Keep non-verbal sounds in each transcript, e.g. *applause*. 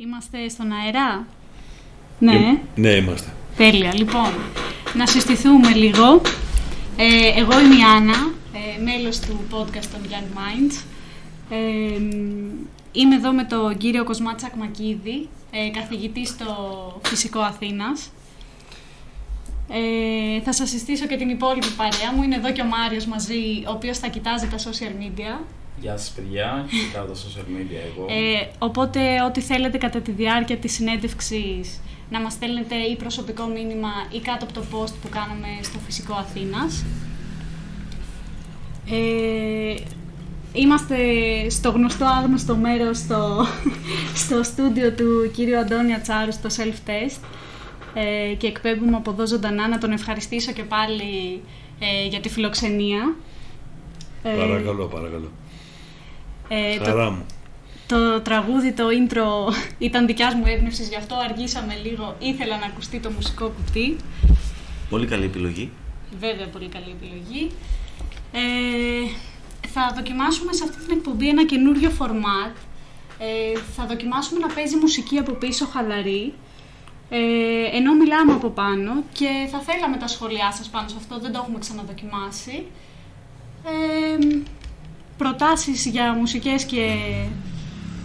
Είμαστε στον αέρα; Ναι. Ναι, είμαστε. Τέλεια. Λοιπόν, να συστηθούμε λίγο. Ε, εγώ είμαι η Άννα, ε, μέλος του podcast των Young Minds. Ε, είμαι εδώ με τον κύριο Κοσμάτσα Μακίδη, ε, καθηγητής στο Φυσικό Αθήνας. Ε, θα σας συστήσω και την υπόλοιπη παρέα μου. Είναι εδώ και ο Μάριος μαζί, ο οποίος θα κοιτάζει τα social media. Γεια σας παιδιά, κοιτάω τα social media εγώ. Ε, οπότε, ό,τι θέλετε κατά τη διάρκεια της συνέντευξης να μας στέλνετε ή προσωπικό μήνυμα ή κάτω από το post που κάναμε στο Φυσικό Αθήνας. Ε, είμαστε στο γνωστό άγνωστο μέρος στο, *laughs* στο στούντιο του κύριου Αντώνια Τσάρου στο self-test ε, και εκπέμπουμε από εδώ ζωντανά να τον ευχαριστήσω και πάλι ε, για τη φιλοξενία. Ε, παρακαλώ, παρακαλώ. Ε, Χαρά το, μου. το τραγούδι, το intro *laughs* ήταν δικιάς μου έμπνευσης, γι' αυτό αργήσαμε λίγο. Ήθελα να ακουστεί το μουσικό κουτί. Πολύ καλή επιλογή. Βέβαια, πολύ καλή επιλογή. Ε, θα δοκιμάσουμε σε αυτή την εκπομπή ένα καινούριο format. Ε, θα δοκιμάσουμε να παίζει μουσική από πίσω χαλαρή, ε, ενώ μιλάμε από πάνω και θα θέλαμε τα σχόλιά σας πάνω σε αυτό, δεν το έχουμε ξαναδοκιμάσει. Ε, προτάσεις για μουσικές και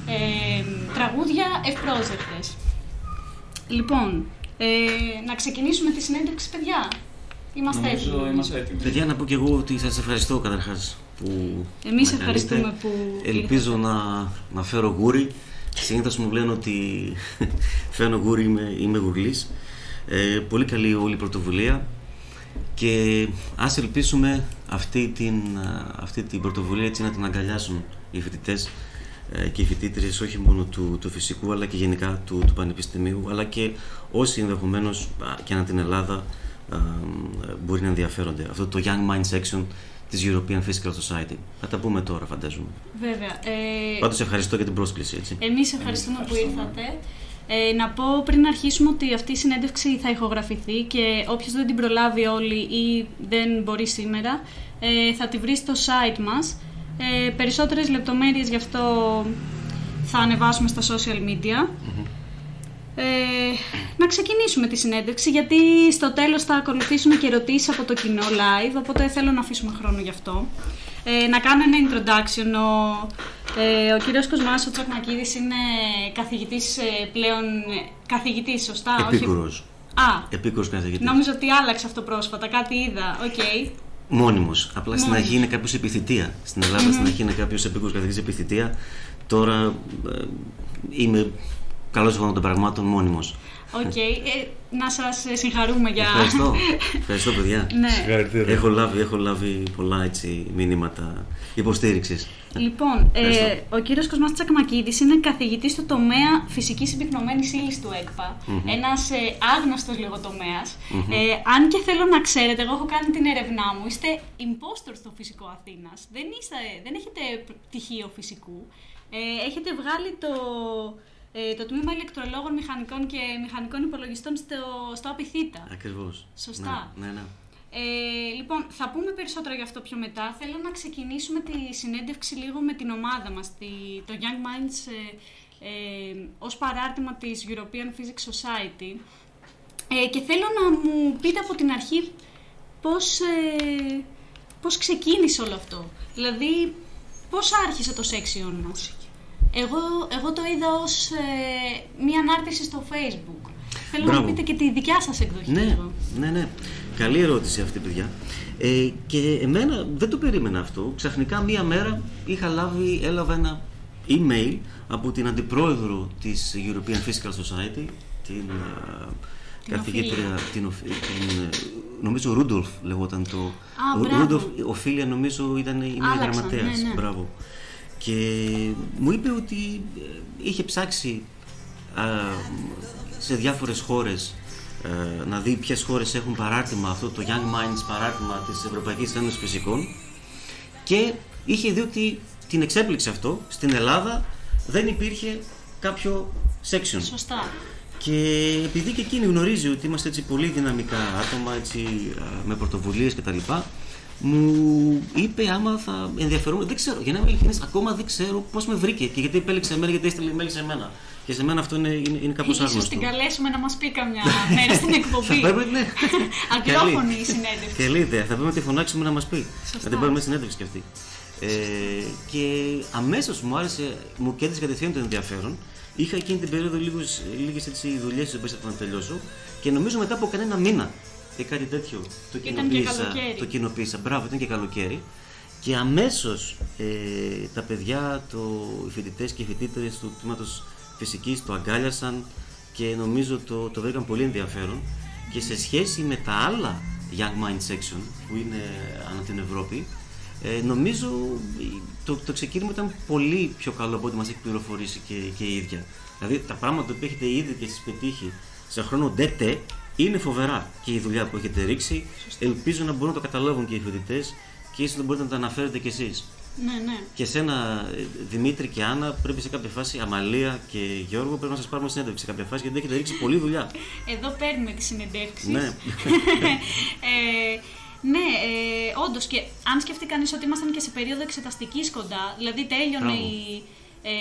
ε, τραγούδια ευπρόσδεκτες. Λοιπόν, ε, να ξεκινήσουμε τη συνέντευξη, παιδιά. Είμαστε Νομίζω έτοιμοι. είμαστε έτοιμοι. Παιδιά, να πω και εγώ ότι σας ευχαριστώ καταρχάς που Εμείς με ευχαριστούμε καλείτε. που Ελπίζω ήρθατε. να, να φέρω γούρι. Συνήθως μου λένε ότι *laughs* φέρνω γούρι, είμαι, είμαι γουρλής. Ε, πολύ καλή όλη η πρωτοβουλία και ας ελπίσουμε αυτή την, α, αυτή την πρωτοβουλία έτσι να την αγκαλιάσουν οι φοιτητές και οι φοιτήτρε όχι μόνο του, του φυσικού αλλά και γενικά του, του πανεπιστημίου αλλά και όσοι ενδεχομένως α, και ανά την Ελλάδα α, μπορεί να ενδιαφέρονται. Αυτό το Young Mind Section της European Physical Society. Θα τα πούμε τώρα φαντάζομαι. Βέβαια. Ε, Πάντως ευχαριστώ για την πρόσκληση. Έτσι. Εμείς ευχαριστούμε που ευχαριστούμε. ήρθατε. Ε, να πω πριν αρχίσουμε ότι αυτή η συνέντευξη θα ηχογραφηθεί και όποιος δεν την προλάβει όλη ή δεν μπορεί σήμερα ε, θα τη βρει στο site μας. Ε, περισσότερες λεπτομέρειες γι' αυτό θα ανεβάσουμε στα social media. Ε, να ξεκινήσουμε τη συνέντευξη γιατί στο τέλος θα ακολουθήσουν και ερωτήσεις από το κοινό live οπότε θέλω να αφήσουμε χρόνο γι' αυτό. Ε, να κάνω ένα introduction. Ο, ε, ο κύριος Κοσμάς, ο Τσακμακίδης, είναι καθηγητής ε, πλέον... ε, Καθηγητής, σωστά, Επίκουρος. όχι... Α, Επίκουρος καθηγητής. νόμιζα ότι άλλαξε αυτό πρόσφατα, κάτι είδα, οκ. Μόνιμος. Απλά στην Μόνιμος. αρχή είναι κάποιος επί θητεία. Στην Ελλάδα στην αρχή είναι κάποιος επίκουρος καθηγητής επί θητεία. Τώρα ε, είμαι καλώς εχόντων των πραγμάτων μόνιμος. Οκ, ε, να σας ε, συγχαρούμε για... Ευχαριστώ. *laughs* Ευχαριστώ, παιδιά. ναι. Συγχαρητήρια. Έχω λάβει, έχω λάβει πολλά έτσι, μηνύματα υποστήριξης. Λοιπόν, ε, Ευχαριστώ. ο κύριος Κοσμάς Τσακμακίδης είναι καθηγητής στο τομέα φυσικής συμπυκνωμένης ύλης του ΕΚΠΑ. Ένας ε, άγνωστος λίγο τομέας. Ε, αν και θέλω να ξέρετε, εγώ έχω κάνει την έρευνά μου, είστε impostor στο φυσικό Αθήνας. Δεν, είστε, δεν έχετε πτυχίο φυσικού. Ε, έχετε βγάλει το, ε, το τμήμα ηλεκτρολόγων μηχανικών και μηχανικών υπολογιστών στο, στο Απιθύτα. Ακριβώς. Σωστά. Ναι, ναι, ναι. Ε, λοιπόν, θα πούμε περισσότερα γι' αυτό πιο μετά. Θέλω να ξεκινήσουμε τη συνέντευξη λίγο με την ομάδα μας, τη, το Young Minds, ε, ε, ως παράρτημα της European Physics Society. Ε, και θέλω να μου πείτε από την αρχή πώς, ε, πώς ξεκίνησε όλο αυτό. Δηλαδή, πώς άρχισε το section μας. Εγώ, εγώ το είδα ως ε, μία ανάρτηση στο Facebook. Θέλω να Μπράβο. μου πείτε και τη δικιά σας εκδοχή. Ναι, λίγο. ναι, ναι. Καλή ερώτηση αυτή, παιδιά. Ε, και εμένα δεν το περίμενα αυτό. Ξαφνικά μία μέρα είχα λάβει, έλαβα ένα email από την αντιπρόεδρο της European Physical Society, την ε, Την καθηγήτρια, την, Οφ- την, ε, νομίζω Ρούντολφ λεγόταν το. Α, Ο μπράβο. Ρούντολφ, Οφίλια νομίζω ήταν η μία Άλλαξαν, γραμματέας. ναι, ναι. Μπράβο. Και μου είπε ότι ε, είχε ψάξει α, σε διάφορες χώρες ε, να δει ποιες χώρες έχουν παράρτημα αυτό το Young Minds παράρτημα της Ευρωπαϊκής Ένωσης Φυσικών. Και είχε δει ότι την εξέπληξε αυτό. Στην Ελλάδα δεν υπήρχε κάποιο section. Σωστά. και επειδή και εκείνη γνωρίζει ότι είμαστε έτσι πολύ δυναμικά άτομα έτσι, α, με πρωτοβουλίες κτλ μου είπε άμα θα ενδιαφερόμουν. Δεν ξέρω, για να είμαι ειλικρινής, ακόμα δεν ξέρω πώς με βρήκε και γιατί επέλεξε εμένα, γιατί έστειλε email σε μένα. Και σε μένα αυτό είναι, είναι, είναι κάπως Ίσως άγνωστο. την καλέσουμε να μας πει καμιά μέρα στην εκπομπή. Θα πρέπει, ναι. *laughs* Αγγλόφωνη Καλή. η συνέντευξη. Καλή ιδέα. Θα πρέπει να τη φωνάξουμε να μας πει. Σωστά. Να την πάρουμε συνέντευξη κι αυτή. Ε, και αμέσως μου άρεσε, μου κέντρισε κατευθείαν το ενδιαφέρον. Είχα εκείνη την περίοδο λίγες δουλειές τι οποίε θα να τελειώσω και νομίζω μετά από κανένα μήνα ή κάτι τέτοιο το Ήταν και κοινοποίησα. καλοκαίρι. Το κοινοποίησα. Μπράβο, ήταν και καλοκαίρι. Και αμέσως ε, τα παιδιά, το, οι φοιτητές και οι φοιτήτρε του τμήματος φυσικής το αγκάλιασαν και νομίζω το, το βρήκαν πολύ ενδιαφέρον. Και σε σχέση με τα άλλα Young Mind Section που είναι ανά την Ευρώπη, ε, νομίζω ε, το, το ξεκίνημα ήταν πολύ πιο καλό από ό,τι μας έχει πληροφορήσει και, και η ίδια. Δηλαδή τα πράγματα που έχετε ήδη και εσείς πετύχει σε χρόνο ντέτε είναι φοβερά και η δουλειά που έχετε ρίξει. Ελπίζω να μπορούν να το καταλάβουν και οι φοιτητές και ίσως να μπορείτε να τα αναφέρετε κι εσείς. Ναι, ναι. Και σένα, ε, Δημήτρη και Άννα, πρέπει σε κάποια φάση, Αμαλία και Γιώργο, πρέπει να σας πάρουμε συνέντευξη σε κάποια φάση γιατί έχετε ρίξει πολλή δουλειά. Εδώ παίρνουμε τις συνεντεύξεις. Ναι. *laughs* ε, ναι, ε, όντως και αν σκεφτεί κανείς ότι ήμασταν και σε περίοδο εξεταστικής κοντά, δηλαδή τέλειωνε Μπράβο. η, ε,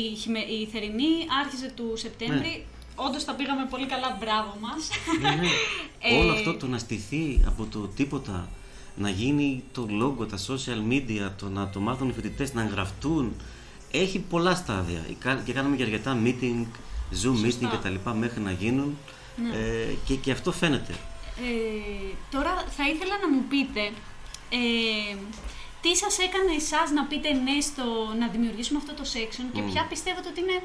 η, χειμε- η θερινή, άρχιζε του Σεπτέμβρη. Ναι. Όντως τα πήγαμε πολύ καλά, μπράβο μας. Ναι, ναι. *laughs* Ε, Όλο αυτό το να στηθεί από το τίποτα, να γίνει το logo, τα social media, το να το μάθουν οι φοιτητές, να εγγραφτούν, έχει πολλά στάδια. Και κάναμε και αρκετά meeting, zoom Σωστά. meeting κτλ. μέχρι να γίνουν. Ναι. Ε, και, και αυτό φαίνεται. Ε, τώρα θα ήθελα να μου πείτε ε, τι σας έκανε εσάς να πείτε ναι στο να δημιουργήσουμε αυτό το section και Μμ. ποια πιστεύετε ότι είναι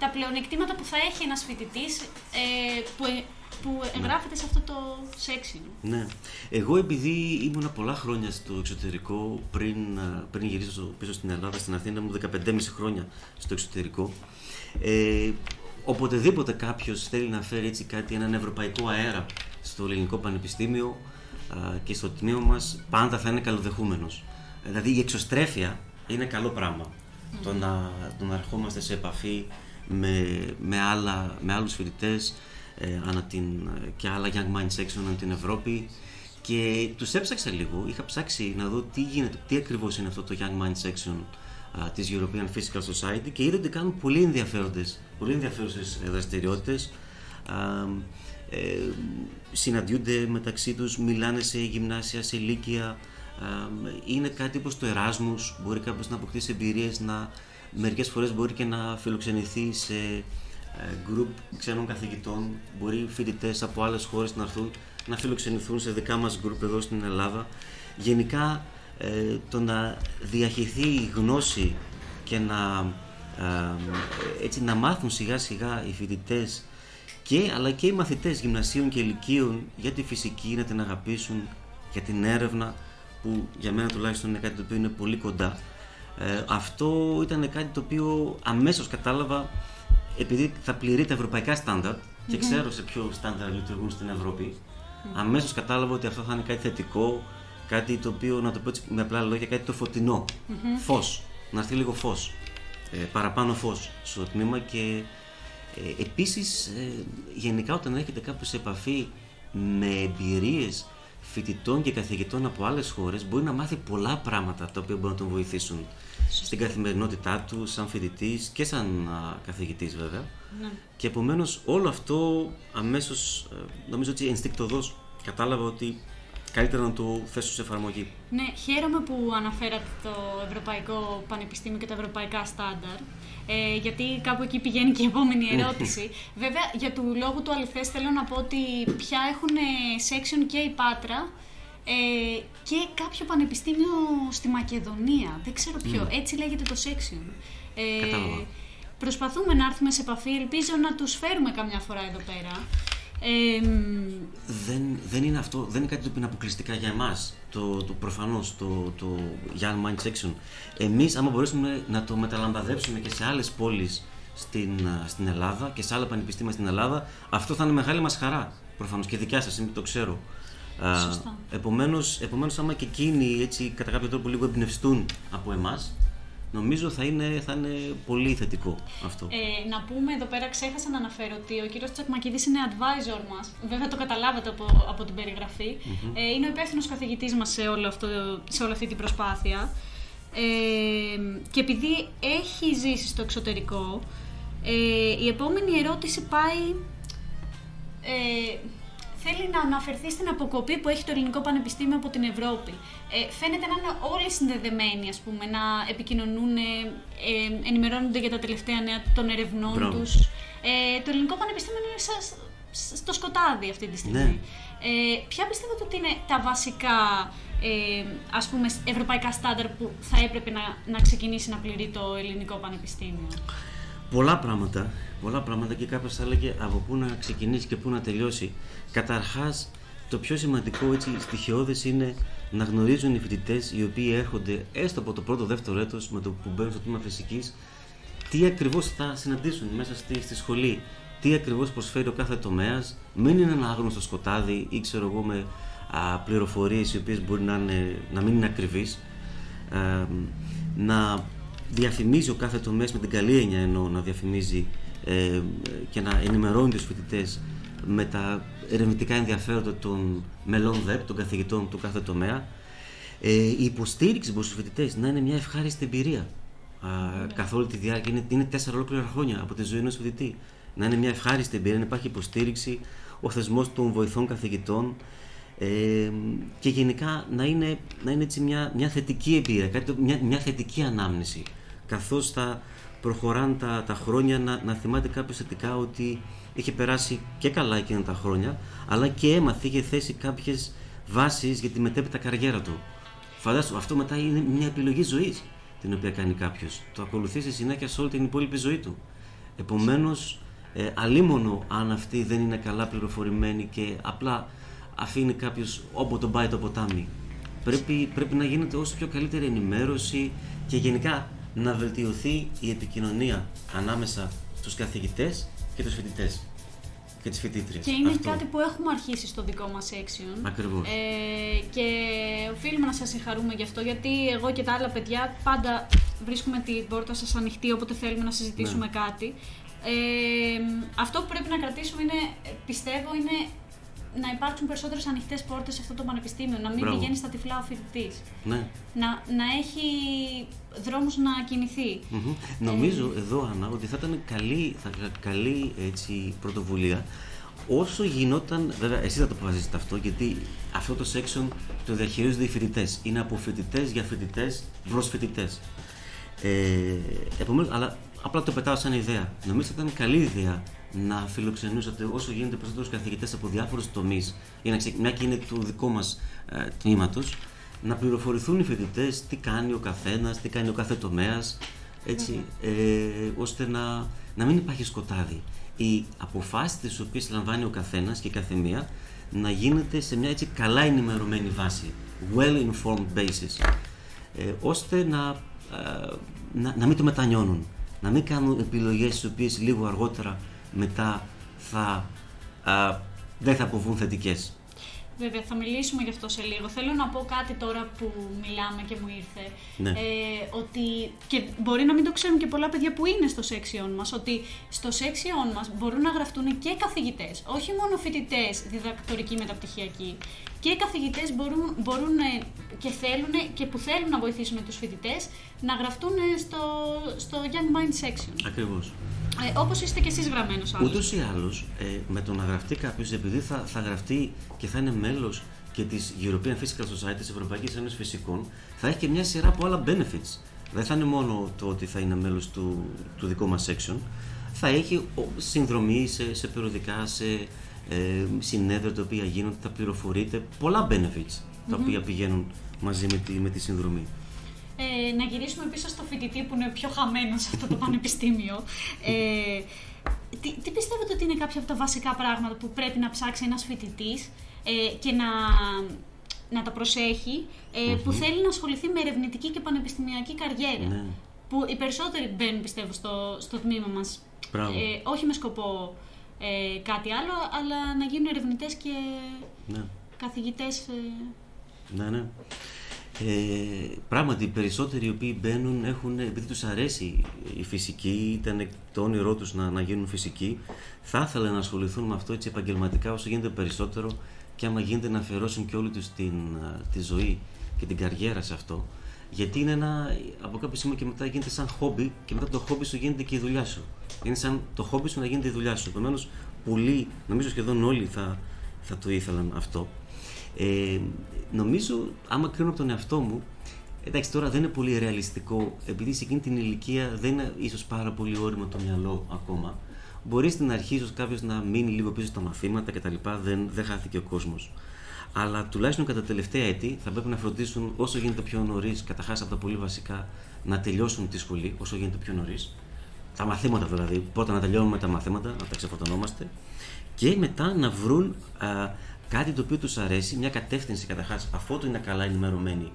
τα πλεονεκτήματα που θα έχει ένας φοιτητής ε, που, ε, που εγγράφεται σε αυτό το section. Ναι. Εγώ επειδή ήμουνα πολλά χρόνια στο εξωτερικό πριν, α, πριν γυρίσω στο- πίσω στην Ελλάδα, στην Αθήνα μου 15,5 χρόνια στο εξωτερικό. Ε, οποτεδήποτε κάποιος θέλει να φέρει έτσι κάτι, έναν ευρωπαϊκό αέρα στο ελληνικό πανεπιστήμιο α, και στο τμήμα μας πάντα θα είναι καλοδεχούμενος. Δηλαδή η εξωστρέφεια είναι καλό πράγμα. Το να, το να ερχόμαστε σε επαφή με, με, άλλα, με άλλους φοιτητές ε, ανά την, και άλλα Young Mind Section ανά την Ευρώπη. Και τους έψαξα λίγο, είχα ψάξει να δω τι γίνεται, τι ακριβώς είναι αυτό το Young Mind Section α, της European Physical Society και είδα ότι κάνουν πολύ ενδιαφέροντες, πολύ ενδιαφέρουσες ε, δραστηριότητες. Α, ε, συναντιούνται μεταξύ τους, μιλάνε σε γυμνάσια, σε ηλίκια Α, είναι κάτι όπως το Erasmus, μπορεί κάποιος να αποκτήσει εμπειρίες, να, μερικές φορές μπορεί και να φιλοξενηθεί σε ε, group ξένων καθηγητών, μπορεί φοιτητές από άλλες χώρες να έρθουν να φιλοξενηθούν σε δικά μας group εδώ στην Ελλάδα. Γενικά ε, το να διαχυθεί η γνώση και να, ε, έτσι, να μάθουν σιγά σιγά οι φοιτητές και, αλλά και οι μαθητές γυμνασίων και ηλικίων για τη φυσική να την αγαπήσουν, για την έρευνα που για μένα τουλάχιστον είναι κάτι το οποίο είναι πολύ κοντά. Ε, αυτό ήταν κάτι το οποίο αμέσως κατάλαβα επειδή θα πληρεί τα ευρωπαϊκά στάνταρτ και ξέρω σε ποιο στάνταρτ λειτουργούν στην Ευρώπη, αμέσως κατάλαβα ότι αυτό θα είναι κάτι θετικό, κάτι το οποίο, να το πω έτσι με απλά λόγια, κάτι το φωτεινό. Φως. Να έρθει λίγο φως. Ε, παραπάνω φως στο τμήμα και ε, επίσης ε, γενικά όταν έρχεται κάποιος σε επαφή με εμπειρίες φοιτητών και καθηγητών από άλλες χώρες μπορεί να μάθει πολλά πράγματα τα οποία μπορούν να τον βοηθήσουν στην καθημερινότητά του σαν φοιτητής και σαν α, καθηγητής βέβαια Ναι. και επομένως όλο αυτό αμέσως ε, νομίζω ότι ενστικτοδός κατάλαβα ότι καλύτερα να το θέσω σε εφαρμογή. Ναι, χαίρομαι που αναφέρατε το Ευρωπαϊκό Πανεπιστήμιο και τα ευρωπαϊκά στάνταρ, ε, γιατί κάπου εκεί πηγαίνει και η επόμενη ερώτηση. Βέβαια, για του λόγου του αληθές θέλω να πω ότι πια έχουν ε, section και η Πάτρα ε, και κάποιο πανεπιστήμιο στη Μακεδονία. Δεν ξέρω ποιο. Έτσι λέγεται το section. Ε, Κατάλαβα. Προσπαθούμε να έρθουμε σε επαφή. Ελπίζω να τους φέρουμε καμιά φορά εδώ πέρα. Ε, μ, δεν, δεν είναι αυτό, δεν είναι κάτι το οποίο είναι αποκλειστικά για εμάς. Το, το προφανώς το, το Young Mind Section. Εμείς, άμα μπορέσουμε να το μεταλαμπαδεύσουμε και σε άλλες πόλεις στην, α, στην Ελλάδα και σε άλλα πανεπιστήμια στην Ελλάδα, αυτό θα είναι μεγάλη μας χαρά. Προφανώς και δικιά σας, το ξέρω. Α, Σωστά. Επομένως, επομένως, άμα και εκείνοι έτσι, κατά κάποιο τρόπο λίγο εμπνευστούν από εμάς, νομίζω θα είναι, θα είναι πολύ θετικό αυτό. Ε, να πούμε εδώ πέρα, ξέχασα να αναφέρω ότι ο κύριος Τσακμακίδης είναι advisor μας. Βέβαια το καταλάβατε από, από την περιγραφη Ε, είναι ο υπεύθυνος καθηγητής μας σε, όλο αυτό, σε όλη αυτή την προσπάθεια. Ε, και επειδή έχει ζήσει στο εξωτερικό, Ε, η επόμενη ερώτηση πάει... Ε, θέλει να αναφερθεί στην αποκοπή που έχει το Ελληνικό Πανεπιστήμιο από την Ευρώπη. Ε, φαίνεται να είναι όλοι συνδεδεμένοι, ας πούμε, να επικοινωνούν, ε, ε ενημερώνονται για τα τελευταία νέα των ερευνών του. τους. Ε, το Ελληνικό Πανεπιστήμιο είναι στο σκοτάδι αυτή τη στιγμή. Ναι. Ε, ποια πιστεύετε ότι είναι τα βασικά ε, ας πούμε, ευρωπαϊκά στάνταρ που θα έπρεπε να, να ξεκινήσει να πληρεί το ελληνικό πανεπιστήμιο; Πολλά πράγματα, πολλά πράγματα και κάποιος θα έλεγε από πού να ξεκινήσει και πού να τελειώσει. Καταρχάς, το πιο σημαντικό έτσι στοιχειώδες είναι να γνωρίζουν οι φοιτητές οι οποίοι έρχονται έστω από το πρώτο δεύτερο έτος με το που μπαίνουν στο τμήμα φυσικής τι ακριβώς θα συναντήσουν μέσα στη, στη σχολή, τι ακριβώς προσφέρει ο κάθε τομέας, μην είναι ένα άγνωστο σκοτάδι ή ξέρω εγώ με πληροφορίες οι οποίες μπορεί να, είναι, να μην είναι ακριβείς, ε, να διαφημίζει ο κάθε τομέας με την καλή έννοια εννοώ να διαφημίζει ε, και να ενημερώνει τους φοιτητές με τα ερευνητικά ενδιαφέροντα των μελών ΔΕΠ, των καθηγητών του κάθε τομέα. Ε, η υποστήριξη προς τους φοιτητές να είναι μια ευχάριστη εμπειρία ναι. καθ' όλη τη διάρκεια. Είναι, είναι τέσσερα ολόκληρα χρόνια από τη ζωή ενός φοιτητή. Να είναι μια ευχάριστη εμπειρία, να υπάρχει υποστήριξη, ο θεσμός των βοηθών καθηγητών ε, και γενικά να είναι, να είναι έτσι μια, μια θετική εμπειρία, μια, μια θετική ανάμνηση καθώς θα προχωράνε τα, τα χρόνια να, να θυμάται κάποιος θετικά ότι είχε περάσει και καλά εκείνα τα χρόνια αλλά και έμαθε, είχε θέσει κάποιες βάσεις για τη μετέπειτα καριέρα του. Φαντάσου, αυτό μετά είναι μια επιλογή ζωής την οποία κάνει κάποιος. Το ακολουθεί στη συνέχεια σε όλη την υπόλοιπη ζωή του. Επομένως, ε, αλίμονο αν αυτή δεν είναι καλά πληροφορημένη και απλά αφήνει κάποιος όπου τον πάει το ποτάμι. Πρέπει, πρέπει να γίνεται όσο πιο καλύτερη ενημέρωση και γενικά να βελτιωθεί η επικοινωνία ανάμεσα στους καθηγητές και τους φοιτητές και τις φοιτήτριες. Και είναι κάτι που έχουμε αρχίσει στο δικό μας section. Ακριβώς. Ε, και οφείλουμε να σας συγχαρούμε γι' αυτό, γιατί εγώ και τα άλλα παιδιά πάντα βρίσκουμε την πόρτα σας ανοιχτή όποτε θέλουμε να συζητήσουμε ναι. κάτι. Ε, αυτό που πρέπει να κρατήσουμε είναι, πιστεύω, είναι να υπάρξουν περισσότερες ανοιχτές πόρτες σε αυτό το πανεπιστήμιο. Να μην Μπράβο. πηγαίνει στα τυφλά ο φοιτητής. Ναι. Να, να έχει δρόμους να κινηθεί. Mm-hmm. Νομίζω εδώ, Άννα, ότι θα ήταν καλή, θα, καλή έτσι, πρωτοβουλία όσο γινόταν. Βέβαια, εσύ θα το αποφασίσετε αυτό, γιατί αυτό το section το διαχειρίζονται οι φοιτητές. Είναι από φοιτητές για φοιτητές προς φοιτητές. Ε, Επομένως, αλλά απλά το πετάω σαν ιδέα. Νομίζω ότι ήταν καλή ιδέα να φιλοξενούσατε όσο γίνεται περισσότερους καθηγητές από διάφορους τομείς, για να ξε... μια και είναι του δικού μας ε, τμήματος, να πληροφορηθούν οι φοιτητές τι κάνει ο καθένας, τι κάνει ο κάθε τομέας, έτσι, ε, ώστε να, να μην υπάρχει σκοτάδι. Οι αποφάσεις τις οποίες λαμβάνει ο καθένας και η καθεμία να γίνεται σε μια έτσι καλά ενημερωμένη βάση, well informed basis, ε, ώστε να, ε, να, να μην το μετανιώνουν, να μην κάνουν επιλογές τις οποίες λίγο αργότερα μετά θα, α, δεν θα αποβούν θετικές. Βέβαια, θα μιλήσουμε γι' αυτό σε λίγο. Θέλω να πω κάτι τώρα που μιλάμε και μου ήρθε. Ναι. Ε, ότι, και μπορεί να μην το ξέρουν και πολλά παιδιά που είναι στο σεξιόν μας, ότι στο σεξιόν μας μπορούν να γραφτούν και καθηγητές, όχι μόνο φοιτητές διδακτορικοί μεταπτυχιακοί. Και καθηγητές μπορούν, μπορούν ε, και θέλουν και που θέλουν να βοηθήσουν τους φοιτητές να γραφτούν στο, στο Young Mind Section. Ακριβώς. Ε, Όπως είστε και εσείς γραμμένος Ούτως ή άλλως, ε, με το να γραφτεί κάποιος, επειδή θα, θα γραφτεί και θα είναι μέλος και της European Physical Society, της Ευρωπαϊκής Ένωσης Φυσικών, θα έχει και μια σειρά από άλλα benefits. Δεν θα είναι μόνο το ότι θα είναι μέλος του, του δικού μας section, θα έχει συνδρομή σε, σε περιοδικά, σε ε, συνέδρια τα οποία γίνονται, θα πληροφορείτε πολλά benefits τα οποία πηγαίνουν μαζί με τη, με τη συνδρομή ε, να γυρίσουμε πίσω στο φοιτητή που είναι πιο χαμένος σε αυτό το πανεπιστήμιο. Ε, τι, τι πιστεύετε ότι είναι κάποια από τα βασικά πράγματα που πρέπει να ψάξει ένας φοιτητής ε, και να, να τα προσέχει, ε, που θέλει να ασχοληθεί με ερευνητική και πανεπιστημιακή καριέρα. Ναι. Που οι περισσότεροι μπαίνουν, πιστεύω, στο, στο τμήμα μας. Ε, όχι με σκοπό ε, κάτι άλλο, αλλά να γίνουν ερευνητές και ναι. καθηγητές. Ε. Ναι, ναι. Ε, πράγματι, οι περισσότεροι οι οποίοι μπαίνουν έχουν, επειδή τους αρέσει η φυσική, ήταν το όνειρό τους να, να γίνουν φυσικοί, θα ήθελαν να ασχοληθούν με αυτό έτσι επαγγελματικά όσο γίνεται περισσότερο και άμα γίνεται να αφιερώσουν και όλη τους την, τη ζωή και την καριέρα σε αυτό. Γιατί είναι ένα, από κάποιο σημείο και μετά γίνεται σαν χόμπι και μετά το χόμπι σου γίνεται και η δουλειά σου. Είναι σαν το χόμπι σου να γίνεται η δουλειά σου. Επομένως, πολλοί, νομίζω σχεδόν όλοι θα, θα το ήθελαν αυτό. Ε, νομίζω, άμα κρίνω από τον εαυτό μου, εντάξει τώρα δεν είναι πολύ ρεαλιστικό, επειδή σε εκείνη την ηλικία δεν είναι ίσως πάρα πολύ όριμο το μυαλό ακόμα. Μπορείς στην αρχή ίσως κάποιος να μείνει λίγο πίσω στα μαθήματα κτλ. Δεν, δεν χάθηκε ο κόσμος. Αλλά τουλάχιστον κατά τα τελευταία έτη θα πρέπει να φροντίσουν όσο γίνεται πιο νωρίς, καταρχάς από τα πολύ βασικά, να τελειώσουν τη σχολή όσο γίνεται πιο νωρίς. Τα μαθήματα δηλαδή, πότε να τελειώνουμε τα μαθήματα, να τα ξεφορτωνόμαστε. Και μετά να βρουν α, κάτι το οποίο τους αρέσει, μια κατεύθυνση καταρχάς, αφού είναι καλά ενημερωμένοι,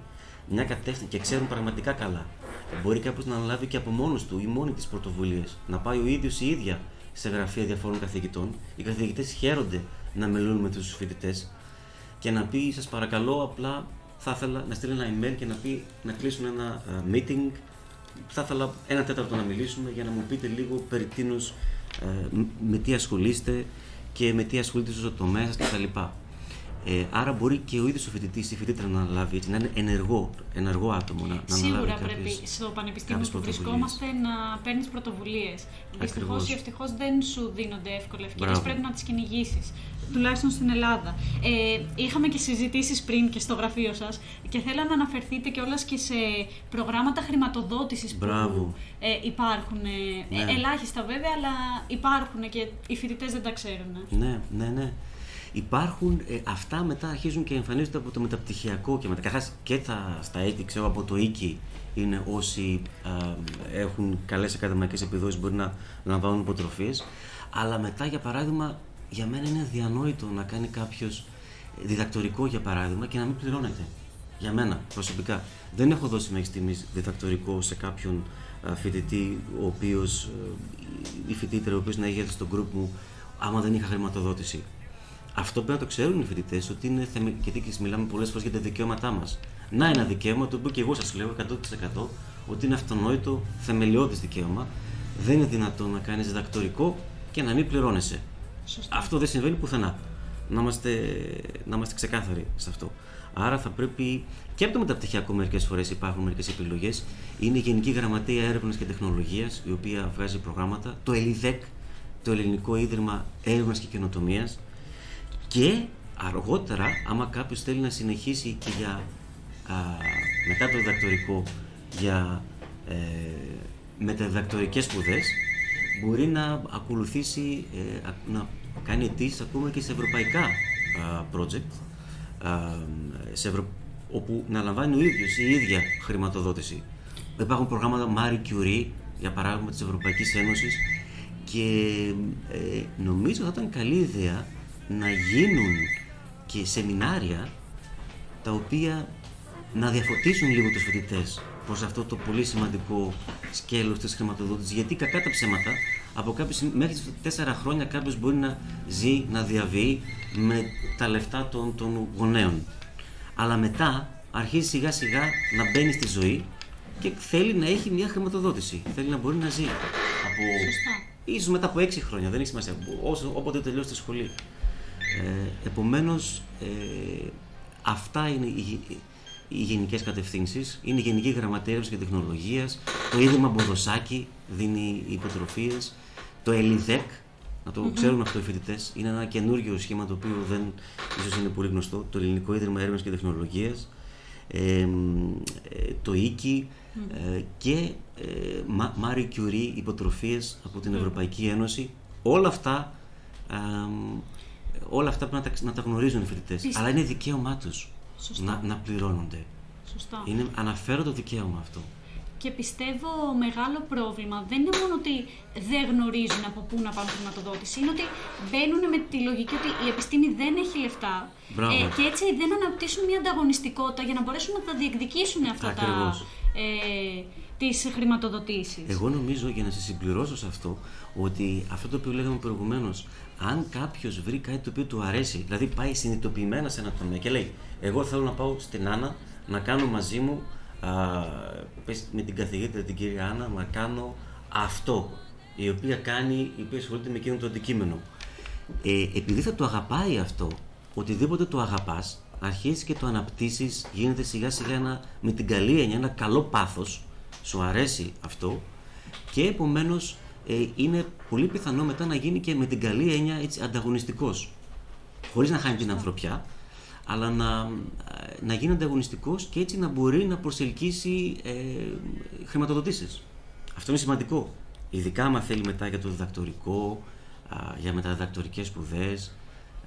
μια κατεύθυνση και ξέρουν πραγματικά καλά. Μπορεί κάποιος να αναλάβει και από μόνος του ή μόνη της πρωτοβουλίες, να πάει ο ίδιος ή η ίδια σε γραφεία διαφόρων καθηγητών. Οι καθηγητές χαίρονται να μιλούν με τους φοιτητές και να πει: Σας παρακαλώ, απλά θα ήθελα να στείλει ένα email και να πει να κλείσουν ένα uh, meeting. Θα ήθελα ένα τέταρτο να μιλήσουμε για να μου πείτε λίγο περί τίνους, uh, με τι ασχολείστε και με τι ασχολείται στο τομέα σας κτλ. Ε, άρα μπορεί και ο ίδιος ο φοιτητής ή η φοιτήτρια να αναλάβει έτσι, να είναι ενεργό, ενεργό άτομο. Να, να Σίγουρα αναλάβει πρέπει κάποιες, στο πανεπιστήμιο που βρισκόμαστε να παίρνεις πρωτοβουλίες. Δυστυχώς ή ευτυχώς δεν σου δίνονται εύκολα ευκαιρίες, πρέπει να τις κυνηγήσεις. Τουλάχιστον στην Ελλάδα. Ε, είχαμε και συζητήσεις πριν και στο γραφείο σας και θέλω να αναφερθείτε κιόλας και σε προγράμματα χρηματοδότησης που ε, υπάρχουν. Ε, Ναι. ελάχιστα βέβαια, αλλά υπάρχουν και οι φοιτητές δεν τα ξέρουν. Ναι, ναι, ναι. Υπάρχουν, ε, αυτά μετά αρχίζουν και εμφανίζονται από το μεταπτυχιακό και μετά. Καταρχάς και τα, στα έτη, ξέρω από το οίκη είναι όσοι α, έχουν καλές ακαδημαϊκές επιδόσεις μπορεί να λαμβάνουν υποτροφίες. Αλλά μετά, για παράδειγμα, για μένα είναι αδιανόητο να κάνει κάποιος διδακτορικό, για παράδειγμα, και να μην πληρώνεται. Για μένα, προσωπικά. Δεν έχω δώσει μέχρι στιγμής διδακτορικό σε κάποιον α, φοιτητή, ο οποίος, η φοιτήτρια, ο οποίος να είχε έρθει στο group μου, άμα δεν είχα χρηματοδότηση. Αυτό πρέπει να το ξέρουν οι φοιτητές, ότι είναι θεμε... γιατί και μιλάμε πολλές φορές για τα δικαιώματά μας. Να ένα δικαίωμα, το οποίο και εγώ σας λέω 100% ότι είναι αυτονόητο, θεμελιώδης δικαίωμα. Δεν είναι δυνατόν να κάνεις διδακτορικό και να μην πληρώνεσαι. Σωστά. Αυτό δεν συμβαίνει πουθενά. Να είμαστε, να είμαστε ξεκάθαροι σε αυτό. Άρα θα πρέπει και από το μεταπτυχιακό μερικές φορές υπάρχουν μερικές επιλογές. Είναι η Γενική Γραμματεία Έρευνας και Τεχνολογίας, η οποία βγάζει προγράμματα. Το ΕΛΙΔΕΚ, το Ελληνικό Ίδρυμα Έρευνας και Καινοτομίας. Και αργότερα, άμα κάποιος θέλει να συνεχίσει και για, α, μετά το διδακτορικό για ε, μεταδιδακτορικές σπουδές, μπορεί να ακολουθήσει, ε, α- να κάνει αιτήσεις ακόμα και σε ευρωπαϊκά α, project, α, σε ευρω... όπου να λαμβάνει ο ίδιος ή η ίδια χρηματοδότηση. Υπάρχουν προγράμματα Marie Curie, για παράδειγμα της Ευρωπαϊκής Ένωσης, και ε, νομίζω θα ήταν καλή ιδέα να γίνουν και σεμινάρια τα οποία να διαφωτίσουν λίγο τους φοιτητές προς αυτό το πολύ σημαντικό σκέλος της χρηματοδότησης γιατί κακά τα ψέματα από κάποιο σημείο, μέχρι τέσσερα χρόνια κάποιος μπορεί να ζει, να διαβεί με τα λεφτά των, των γονέων. Αλλά μετά αρχίζει σιγά σιγά να μπαίνει στη ζωή και θέλει να έχει μια χρηματοδότηση. Θέλει να μπορεί να ζει. Από... Σωστά. Ίσως μετά από έξι χρόνια, δεν έχει σημασία. Όσο, όποτε τελειώσει τη σχολή. Ε, επομένως, ε, αυτά είναι οι, οι γενικές κατευθύνσεις. Είναι η Γενική Γραμματεία Έρευνας και Τεχνολογίας, το Ίδρυμα Μποδοσάκη δίνει υποτροφίες, το ΕΛΙΔΕΚ, να το ξέρουν αυτό οι φοιτητές. Είναι ένα καινούργιο σχήμα το οποίο δεν ίσως είναι πολύ γνωστό, το Ελληνικό Ίδρυμα Έρευνας και Τεχνολογίας, ε, ε, το ΙΚΙ ε, και ε, Μα- Marie Curie υποτροφίες από την Ευρωπαϊκή Ένωση. Όλα αυτά ε, όλα αυτά πρέπει να τα, να τα γνωρίζουν οι φοιτητές. Πίστε- Αλλά είναι δικαίωμά τους Σωστά. να, να πληρώνονται. Σωστά. Είναι αναφέροντο δικαίωμα αυτό. Και πιστεύω μεγάλο πρόβλημα δεν είναι μόνο ότι δεν γνωρίζουν από πού να πάρουν χρηματοδότηση, είναι ότι μπαίνουν με τη λογική ότι η επιστήμη δεν έχει λεφτά. Μπράβο. Ε, και έτσι δεν αναπτύσσουν μια ανταγωνιστικότητα για να μπορέσουν να τα διεκδικήσουν αυτά τα, Ακριβώς. ε, τις χρηματοδοτήσεις. Εγώ νομίζω για να σε συμπληρώσω σε αυτό ότι αυτό το οποίο λέγαμε προηγουμένως, αν κάποιος βρει κάτι το οποίο του αρέσει, δηλαδή πάει συνειδητοποιημένα σε ένα τομέα και λέει: Εγώ θέλω να πάω στην Άννα να κάνω μαζί μου α, πες, με την καθηγήτρια την κυρία Άννα να κάνω αυτό, η οποία κάνει, η οποία ασχολείται με εκείνο το αντικείμενο. Ε, επειδή θα το αγαπάει αυτό, οτιδήποτε το αγαπάς, αρχίζεις και το αναπτύσσεις, γίνεται σιγά σιγά ένα, με την καλή έννοια ένα καλό πάθος. Σου αρέσει αυτό και επομένως ε, είναι πολύ πιθανό μετά να γίνει και με την καλή έννοια έτσι, ανταγωνιστικός. Χωρίς να χάνει την ανθρωπιά, αλλά να, να γίνει ανταγωνιστικός και έτσι να μπορεί να προσελκύσει ε, χρηματοδοτήσεις. Αυτό είναι σημαντικό. Ειδικά άμα θέλει μετά για το διδακτορικό, για μεταδιδακτορικές σπουδές,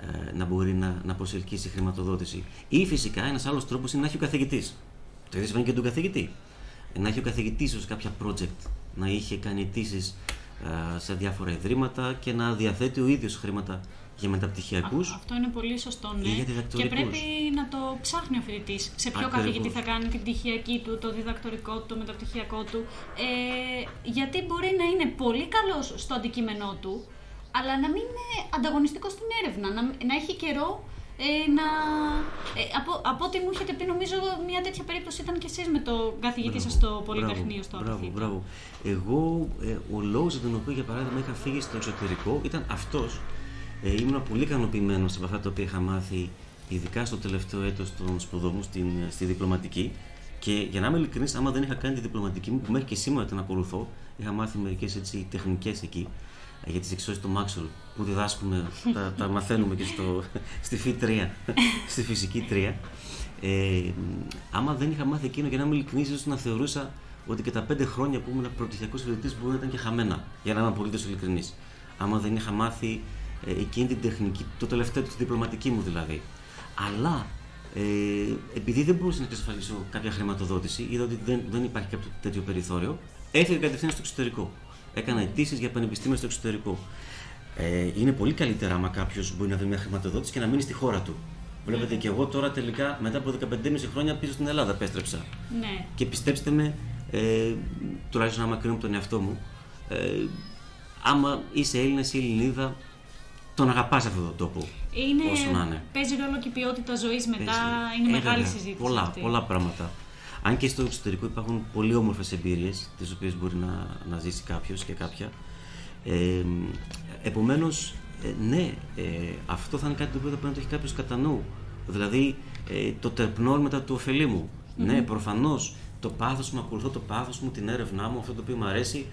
ε, να μπορεί να, να προσελκύσει χρηματοδότηση. Ή φυσικά ένας άλλος τρόπος είναι να έχει ο καθηγητής. Το ίδιο συμβαίνει και τον καθηγητή. Να έχει ο καθηγητής ως κάποια project, να είχε κάνει αιτήσεις ε, σε διάφορα ιδρύματα και να διαθέτει ο ίδιος χρήματα για μεταπτυχιακούς. Αυτό είναι πολύ σωστό, ναι. Και πρέπει να το ψάχνει ο φοιτητής. Σε ποιο καθηγητή θα κάνει την πτυχιακή του, το διδακτορικό του, το μεταπτυχιακό του. Ε, γιατί μπορεί να είναι πολύ καλός στο αντικείμενό του, αλλά να μην είναι ανταγωνιστικός στην έρευνα. Να, να έχει καιρό ε, να, ε, από, από ό,τι μου έχετε πει, νομίζω μια τέτοια περίπτωση ήταν και εσείς με το καθηγητή σας στο Πολυτεχνείο στο Μπράβο, μπράβο. Εγώ, ε, ο λόγος για τον οποίο για παράδειγμα είχα φύγει στο εξωτερικό ήταν αυτός. Ε, ήμουν πολύ ικανοποιημένος από αυτά τα οποία είχα μάθει, ειδικά στο τελευταίο έτος των σπουδών μου στην, στη διπλωματική. Και για να είμαι ειλικρινής, άμα δεν είχα κάνει τη διπλωματική μου, που μέχρι και σήμερα την ακολουθώ, είχα μάθει μερικές τεχνικές εκεί για τις εξώσεις του Μάξολ που διδάσκουμε, τα, τα μαθαίνουμε και στο, στη φύ 3, στη φυσική 3. Ε, άμα δεν είχα μάθει εκείνο, για να είμαι ειλικρινής, να θεωρούσα ότι και τα πέντε χρόνια που ήμουν πρωτοσιακό φοιτητή μπορεί να ήταν και χαμένα, για να είμαι απολύτως ειλικρινής. Άμα δεν είχα μάθει ε, εκείνη την τεχνική, το τελευταίο της διπλωματική μου δηλαδή. Αλλά ε, επειδή δεν μπορούσα να εξασφαλίσω κάποια χρηματοδότηση, είδα ότι δεν, δεν υπάρχει κάποιο τέτοιο περιθώριο, έφυγε κατευθείαν στο εξωτερικό έκανα αιτήσεις για πανεπιστήμια στο εξωτερικό. Ε, είναι πολύ καλύτερα άμα κάποιος μπορεί να δει μια χρηματοδότηση και να μείνει στη χώρα του. Βλέπετε και εγώ τώρα τελικά μετά από 15,5 χρόνια πίσω στην Ελλάδα επέστρεψα. Ναι. Και πιστέψτε με, ε, τουλάχιστον άμα κρίνω τον εαυτό μου, ε, άμα είσαι Έλληνας ή Ελληνίδα, τον αγαπάς αυτόν τον τόπο. Είναι, όσο να είναι. Παίζει ρόλο και η ποιότητα ζωής μετά, είναι ε, μεγάλη συζήτηση. Πολλά, αυτή. πολλά πράγματα. Αν και στο εξωτερικό υπάρχουν πολύ όμορφες εμπειρίες, τις οποίες μπορεί να, να ζήσει κάποιος και κάποια. Ε, Επομένως, ε, ναι, ε, αυτό θα είναι κάτι το οποίο θα πρέπει να το έχει κάποιος κατά νου. Δηλαδή, ε, το τερπνό μετά του ωφελή μου. Mm-hmm. Ναι, προφανώς το πάθος μου, ακολουθώ το πάθος μου, την έρευνά μου, αυτό το οποίο μου αρέσει,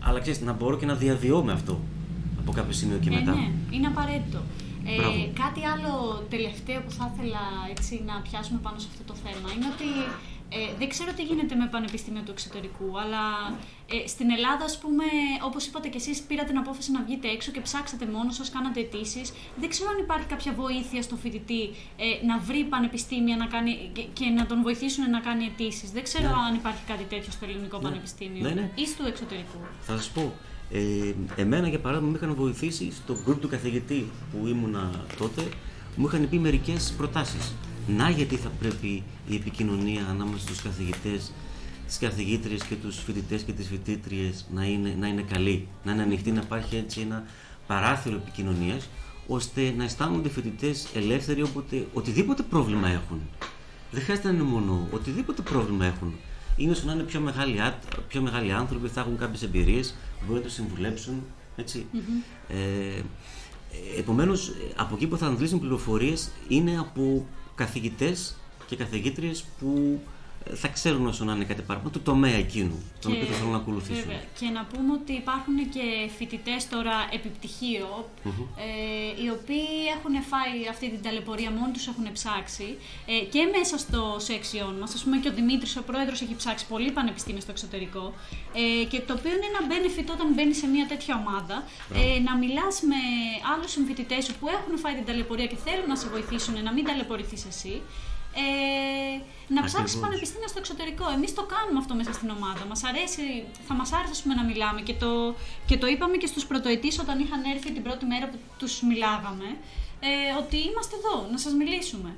αλλά ξέρεις, να μπορώ και να διαβιώ με αυτό από κάποιο σημείο και ε, μετά. Ναι, είναι απαραίτητο. Ε, κάτι άλλο τελευταίο που θα ήθελα έτσι, να πιάσουμε πάνω σε αυτό το θέμα είναι ότι ε, δεν ξέρω τι γίνεται με πανεπιστήμια του εξωτερικού, αλλά ε, στην Ελλάδα, ας πούμε, όπως είπατε και εσείς, πήρατε την απόφαση να βγείτε έξω και ψάξατε μόνος σας, κάνατε αιτήσεις. Δεν ξέρω αν υπάρχει κάποια βοήθεια στο φοιτητή ε, να βρει πανεπιστήμια να κάνει, και, να τον βοηθήσουν να κάνει αιτήσεις. Δεν ξέρω ναι. αν υπάρχει κάτι τέτοιο στο ελληνικό ναι. πανεπιστήμιο ναι, ναι. ή στο εξωτερικό. Θα σας πω. Ε, εμένα, για παράδειγμα, με είχαν βοηθήσει στο group του καθηγητή που ήμουνα τότε, μου είχαν πει μερικές προτάσεις. Να γιατί θα πρέπει η επικοινωνία ανάμεσα στους καθηγητές, τις καθηγήτριες και τους φοιτητές και τις φοιτήτριες να είναι, να είναι καλή, να είναι ανοιχτή, να υπάρχει έτσι ένα παράθυρο επικοινωνίας, ώστε να αισθάνονται οι φοιτητές ελεύθεροι όποτε, οτιδήποτε πρόβλημα έχουν. Δεν χρειάζεται να είναι μόνο οτιδήποτε πρόβλημα έχουν. Είναι όσο να είναι πιο μεγάλοι, πιο μεγάλοι άνθρωποι, θα έχουν κάποιες εμπειρίες, μπορεί να τους συμβουλέψουν. Έτσι. Mm-hmm. Ε, Επομένως, από εκεί που θα αντλήσουν πληροφορίες είναι από καθηγητές και καθηγήτριες που θα ξέρουν όσο να είναι κάτι παραπάνω του τομέα εκείνου, τον οποίο θα θέλουν να ακολουθήσουν. Βέβαια. Και να πούμε ότι υπάρχουν και φοιτητές τώρα επιπτυχίο, ε, οι οποίοι έχουν φάει αυτή την ταλαιπωρία, μόνοι τους έχουν ψάξει ε, και μέσα στο σεξιόν μας. Α πούμε και ο Δημήτρης, ο πρόεδρος, έχει ψάξει πολύ πανεπιστήμια στο εξωτερικό. Ε, και το οποίο είναι ένα benefit όταν μπαίνει σε μια τέτοια ομάδα, ε, να μιλάς με άλλους συμφοιτητές σου που έχουν φάει την ταλαιπωρία και θέλουν να σε βοηθήσουν να μην ταλαιπωρηθείς εσύ ε, να ψάξει πανεπιστήμια στο εξωτερικό. Εμείς το κάνουμε αυτό μέσα στην ομάδα. Μας αρέσει, θα μας άρεσε πούμε, να μιλάμε και το, και το είπαμε και στους πρωτοετής όταν είχαν έρθει την πρώτη μέρα που τους μιλάγαμε. Ε, ότι είμαστε εδώ να σας μιλήσουμε.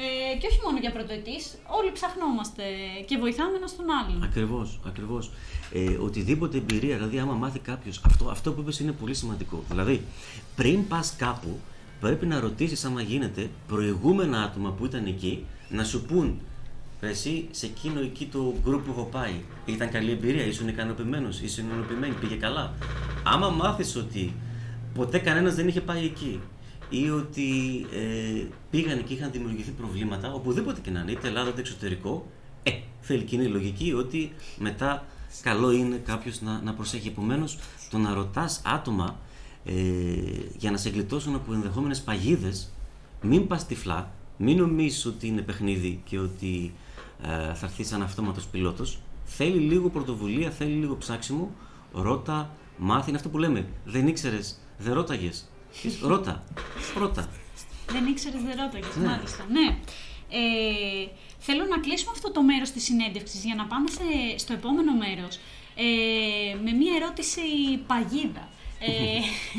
Ε, και όχι μόνο για πρωτοετής, όλοι ψαχνόμαστε και βοηθάμε ένας τον άλλον. Ακριβώς, ακριβώς. Ε, οτιδήποτε εμπειρία, δηλαδή, άμα μάθει κάποιος, αυτό, αυτό που είπες είναι πολύ σημαντικό. Δηλαδή, πριν πας κάπου, πρέπει να ρωτήσεις άμα γίνεται προηγούμενα άτομα που ήταν εκεί να σου πούν εσύ σε εκείνο εκεί το group που έχω πάει ήταν καλή εμπειρία, ήσουν ικανοποιημένος, ήσουν ικανοποιημένη, πήγε καλά. Άμα μάθεις ότι ποτέ κανένας δεν είχε πάει εκεί ή ότι ε, πήγαν και είχαν δημιουργηθεί προβλήματα, οπουδήποτε και να είναι, είτε Ελλάδα είτε εξωτερικό, ε, θέλει κοινή λογική ότι μετά καλό είναι κάποιος να, να προσέχει. Επομένως, το να ρωτάς άτομα ε, για να σε γλιτώσουν από ενδεχόμενες παγίδες, μην πας τυφλά, μην νομίζεις ότι είναι παιχνίδι και ότι ε, θα έρθεις σαν αυτόματος πιλότος. Θέλει λίγο πρωτοβουλία, θέλει λίγο ψάξιμο. Ρώτα, μάθει. Είναι αυτό που λέμε. Δεν ήξερες, δεν ρώταγες. Ρώτα. Ρώτα. Δεν ήξερες, δεν ρώταγες. Ναι. Μάλιστα. Ναι. Ε, θέλω να κλείσουμε αυτό το μέρος της συνέντευξης για να πάμε σε, στο επόμενο μέρος ε, με μία ερώτηση παγίδα. Ε,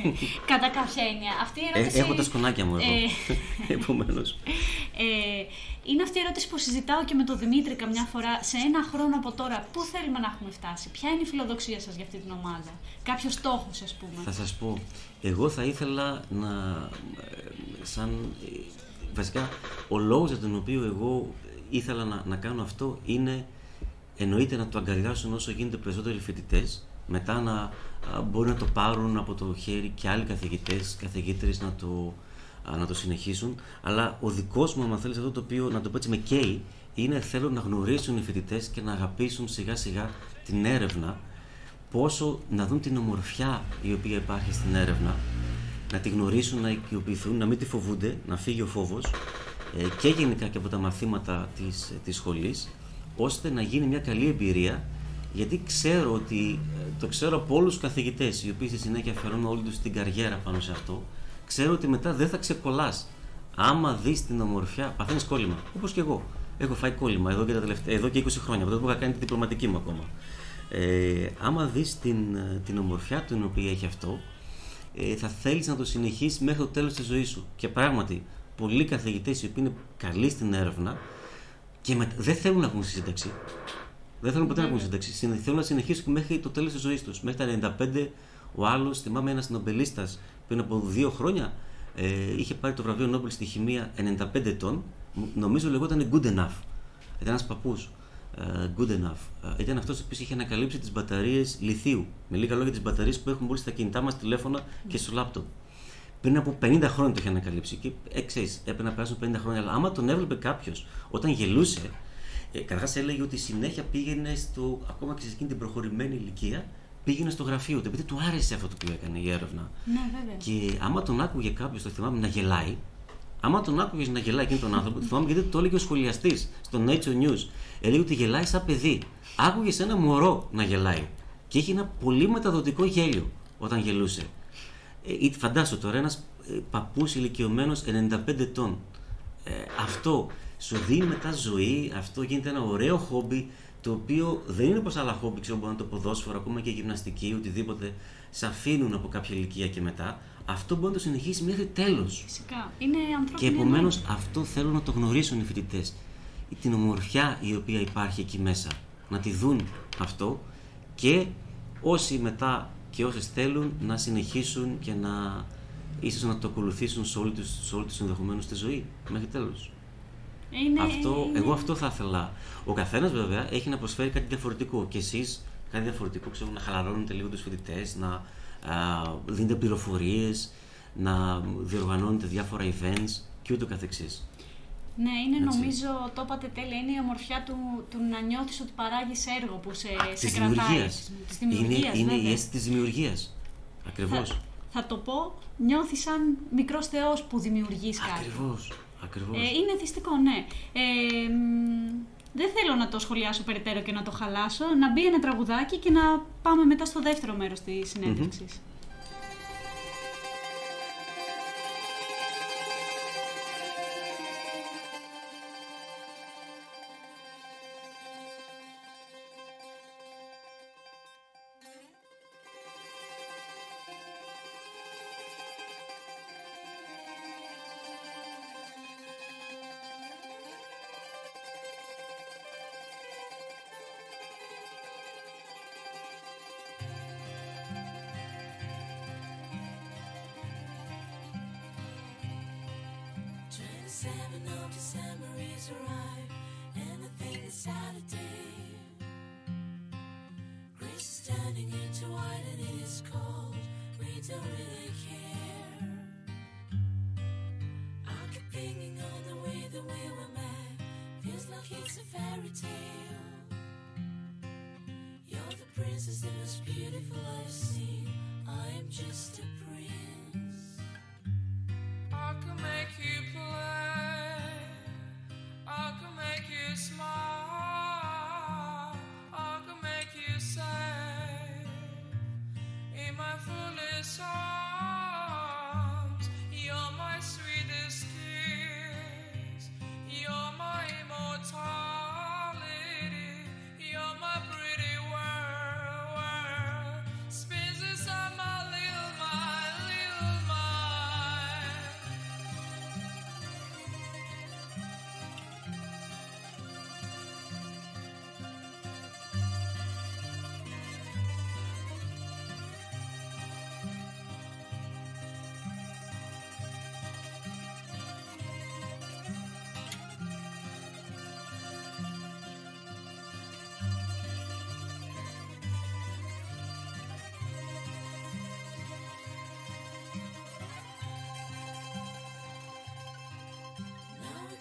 *laughs* κατά κάποια έννοια. Αυτή η Ε, ερώτηση, έχω τα σκονάκια μου εδώ. Ε, *laughs* Επομένως. ε, είναι αυτή η ερώτηση που συζητάω και με τον Δημήτρη καμιά φορά. Σε ένα χρόνο από τώρα, πού θέλουμε να έχουμε φτάσει, Ποια είναι η φιλοδοξία σας για αυτή την ομάδα, Κάποιος στόχος, ας πούμε. Θα σας πω, εγώ θα ήθελα να, ε, σαν, ε, βασικά, ο λόγος για τον οποίο εγώ ήθελα να, να κάνω αυτό είναι, εννοείται να το αγκαλιάσουν όσο γίνεται περισσότεροι φοιτητές, μετά να α, μπορούν να το πάρουν από το χέρι και άλλοι καθηγητές, καθηγήτρες να το, α, να το συνεχίσουν, αλλά ο δικός μου, αν θέλεις, αυτό το οποίο, να το πω έτσι, με καίει, είναι θέλω να γνωρίσουν οι φοιτητές και να αγαπήσουν σιγά σιγά την έρευνα. Πόσο να δουν την ομορφιά η οποία υπάρχει στην έρευνα, να τη γνωρίσουν, να οικειοποιηθούν, να μην τη φοβούνται, να φύγει ο φόβος ε, και γενικά και από τα μαθήματα της, της σχολής, ώστε να γίνει μια καλή εμπειρία γιατί ξέρω ότι, ε, το ξέρω από όλους τους καθηγητές οι οποίοι στη συνέχεια αφιερώνουν όλη τους την καριέρα πάνω σε αυτό, ξέρω ότι μετά δεν θα ξεκολλάς. Άμα δεις την ομορφιά, παθαίνεις κόλλημα, όπως και εγώ. Έχω φάει κόλλημα εδώ και, τα τελευταία, εδώ και 20 χρόνια, από τότε που είχα κάνει τη διπλωματική μου ακόμα. Ε, άμα δεις την, ε, την ομορφιά την οποία έχει αυτό, ε, θα θέλεις να το συνεχίσεις μέχρι το τέλος της ζωής σου. Και πράγματι, πολλοί καθηγητές οι οποίοι είναι καλοί στην έρευνα και με, δεν θέλουν να βγουν στη σύνταξη. Δεν θέλουν ποτέ να βγουν στη σύνταξη. Συνε- Θέλουν να συνεχίσουν και μέχρι το τέλος της ζωής τους. Μέχρι τα 95, ο άλλος, θυμάμαι ένας νομπελίστας πριν από δύο χρόνια, ε, είχε πάρει το βραβείο Νόμπελ στη χημεία 95 ετών. Μ- Νομίζω λεγόταν Good Enough. Ήταν ένας παππούς. ε, good enough. Ε, ήταν αυτός ο οποίος είχε ανακαλύψει τις μπαταρίες λιθίου. Με λίγα λόγια, τις μπαταρίες που έχουμε όλοι στα κινητά μας, τηλέφωνα και στο λάπτοπ. Πριν από 50 χρόνια το είχε ανακαλύψει και ε, ξέρεις, έπρεπε να περάσουν 50 χρόνια. Αλλά άμα τον έβλεπε κάποιος όταν γελούσε, ε, καταρχάς έλεγε ότι συνέχεια πήγαινε στο, ακόμα και σε εκείνη την προχωρημένη ηλικία, πήγαινε στο γραφείο του επειδή του άρεσε αυτό το οποίο έκανε η έρευνα. Ναι, βέβαια. Και άμα τον άκουγε κάποιος, το θυμάμαι, να γελάει, άμα τον άκουγες να γελάει εκείνον τον άνθρωπο, το θυμάμαι γιατί το έλεγε ο σχολιαστής στο Nature News. Έλεγε ότι γελάει σαν παιδί. Άκουγες ένα μωρό να γελάει. Και είχε ένα πολύ μεταδοτικό γέλιο όταν γελούσε. Ε, ή- φαντάσου τώρα, ένας παππούς ηλικιωμένος 95 ετών. Ε, αυτό σου δίνει μετά ζωή, αυτό γίνεται ένα ωραίο χόμπι το οποίο δεν είναι όπως άλλα χόμπι, ξέρω μπορεί να είναι το ποδόσφαιρο, ακόμα και η γυμναστική, οτιδήποτε σε αφήνουν από κάποια ηλικία και μετά. Αυτό μπορεί να το συνεχίσεις μέχρι τέλος. Φυσικά. Είναι ανθρώπινη Και επομένως ανάγκη. αυτό θέλω να το γνωρίσουν οι φοιτητές. Την ομορφιά η οποία υπάρχει εκεί μέσα. Να τη δουν αυτό και όσοι μετά και όσες θέλουν να συνεχίσουν και να ίσως να το ακολουθήσουν σε όλη τους, σε όλη τους ενδεχομένως τη ζωή μέχρι τέλος. Είναι, Αυτό, είναι- εγώ αυτό θα ήθελα. Ο καθένας βέβαια έχει να προσφέρει κάτι διαφορετικό. Και εσείς κάτι διαφορετικό, ξέρω, να χαλαρώνετε λίγο τους φοιτητές, να α, δίνετε πληροφορίες, να διοργανώνετε διάφορα events και ούτω καθεξής. Ναι, είναι Έτσι. νομίζω, το είπατε τέλεια, είναι η ομορφιά του, του να νιώθεις ότι παράγεις έργο που σε, σε Της κρατάει. δημιουργίας. Της Είναι, δημιουργίας, είναι η βέβαια. αίσθηση της δημιουργίας. Ακριβώς. Θα, θα το πω, νιώθεις σαν μικρός θεός που δημιουργείς κάτι. Ακριβώς. Ακριβώς. Ε, είναι θυστικό, ναι. Ε, μ, δεν θέλω να το σχολιάσω περαιτέρω και να το χαλάσω. Να μπει ένα τραγουδάκι και να πάμε μετά στο δεύτερο μέρος της συνέντευξης. 7th of December is arrived, and I think it's Saturday. Grace is turning into white and it is cold. We don't really care. I keep thinking on the way that we were met. Feels like it's a fairy tale. You're the princess, the most beautiful I've seen. I am just a princess.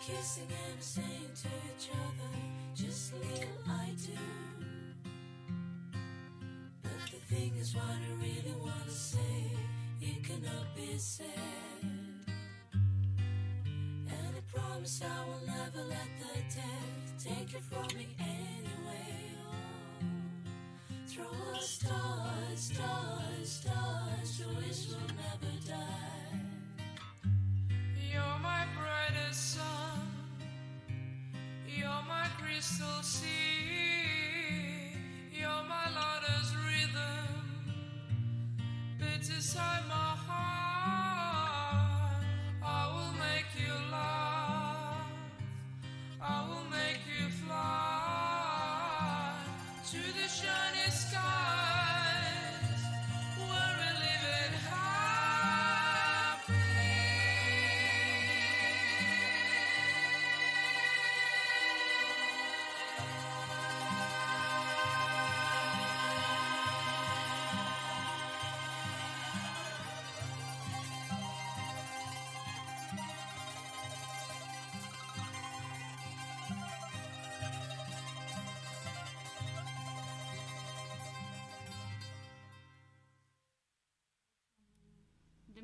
Kissing and saying to each other, just little I do. But the thing is, what I really want to say, it cannot be said. And I promise I will never let the death take it from me anyway. Oh, throw stars, sun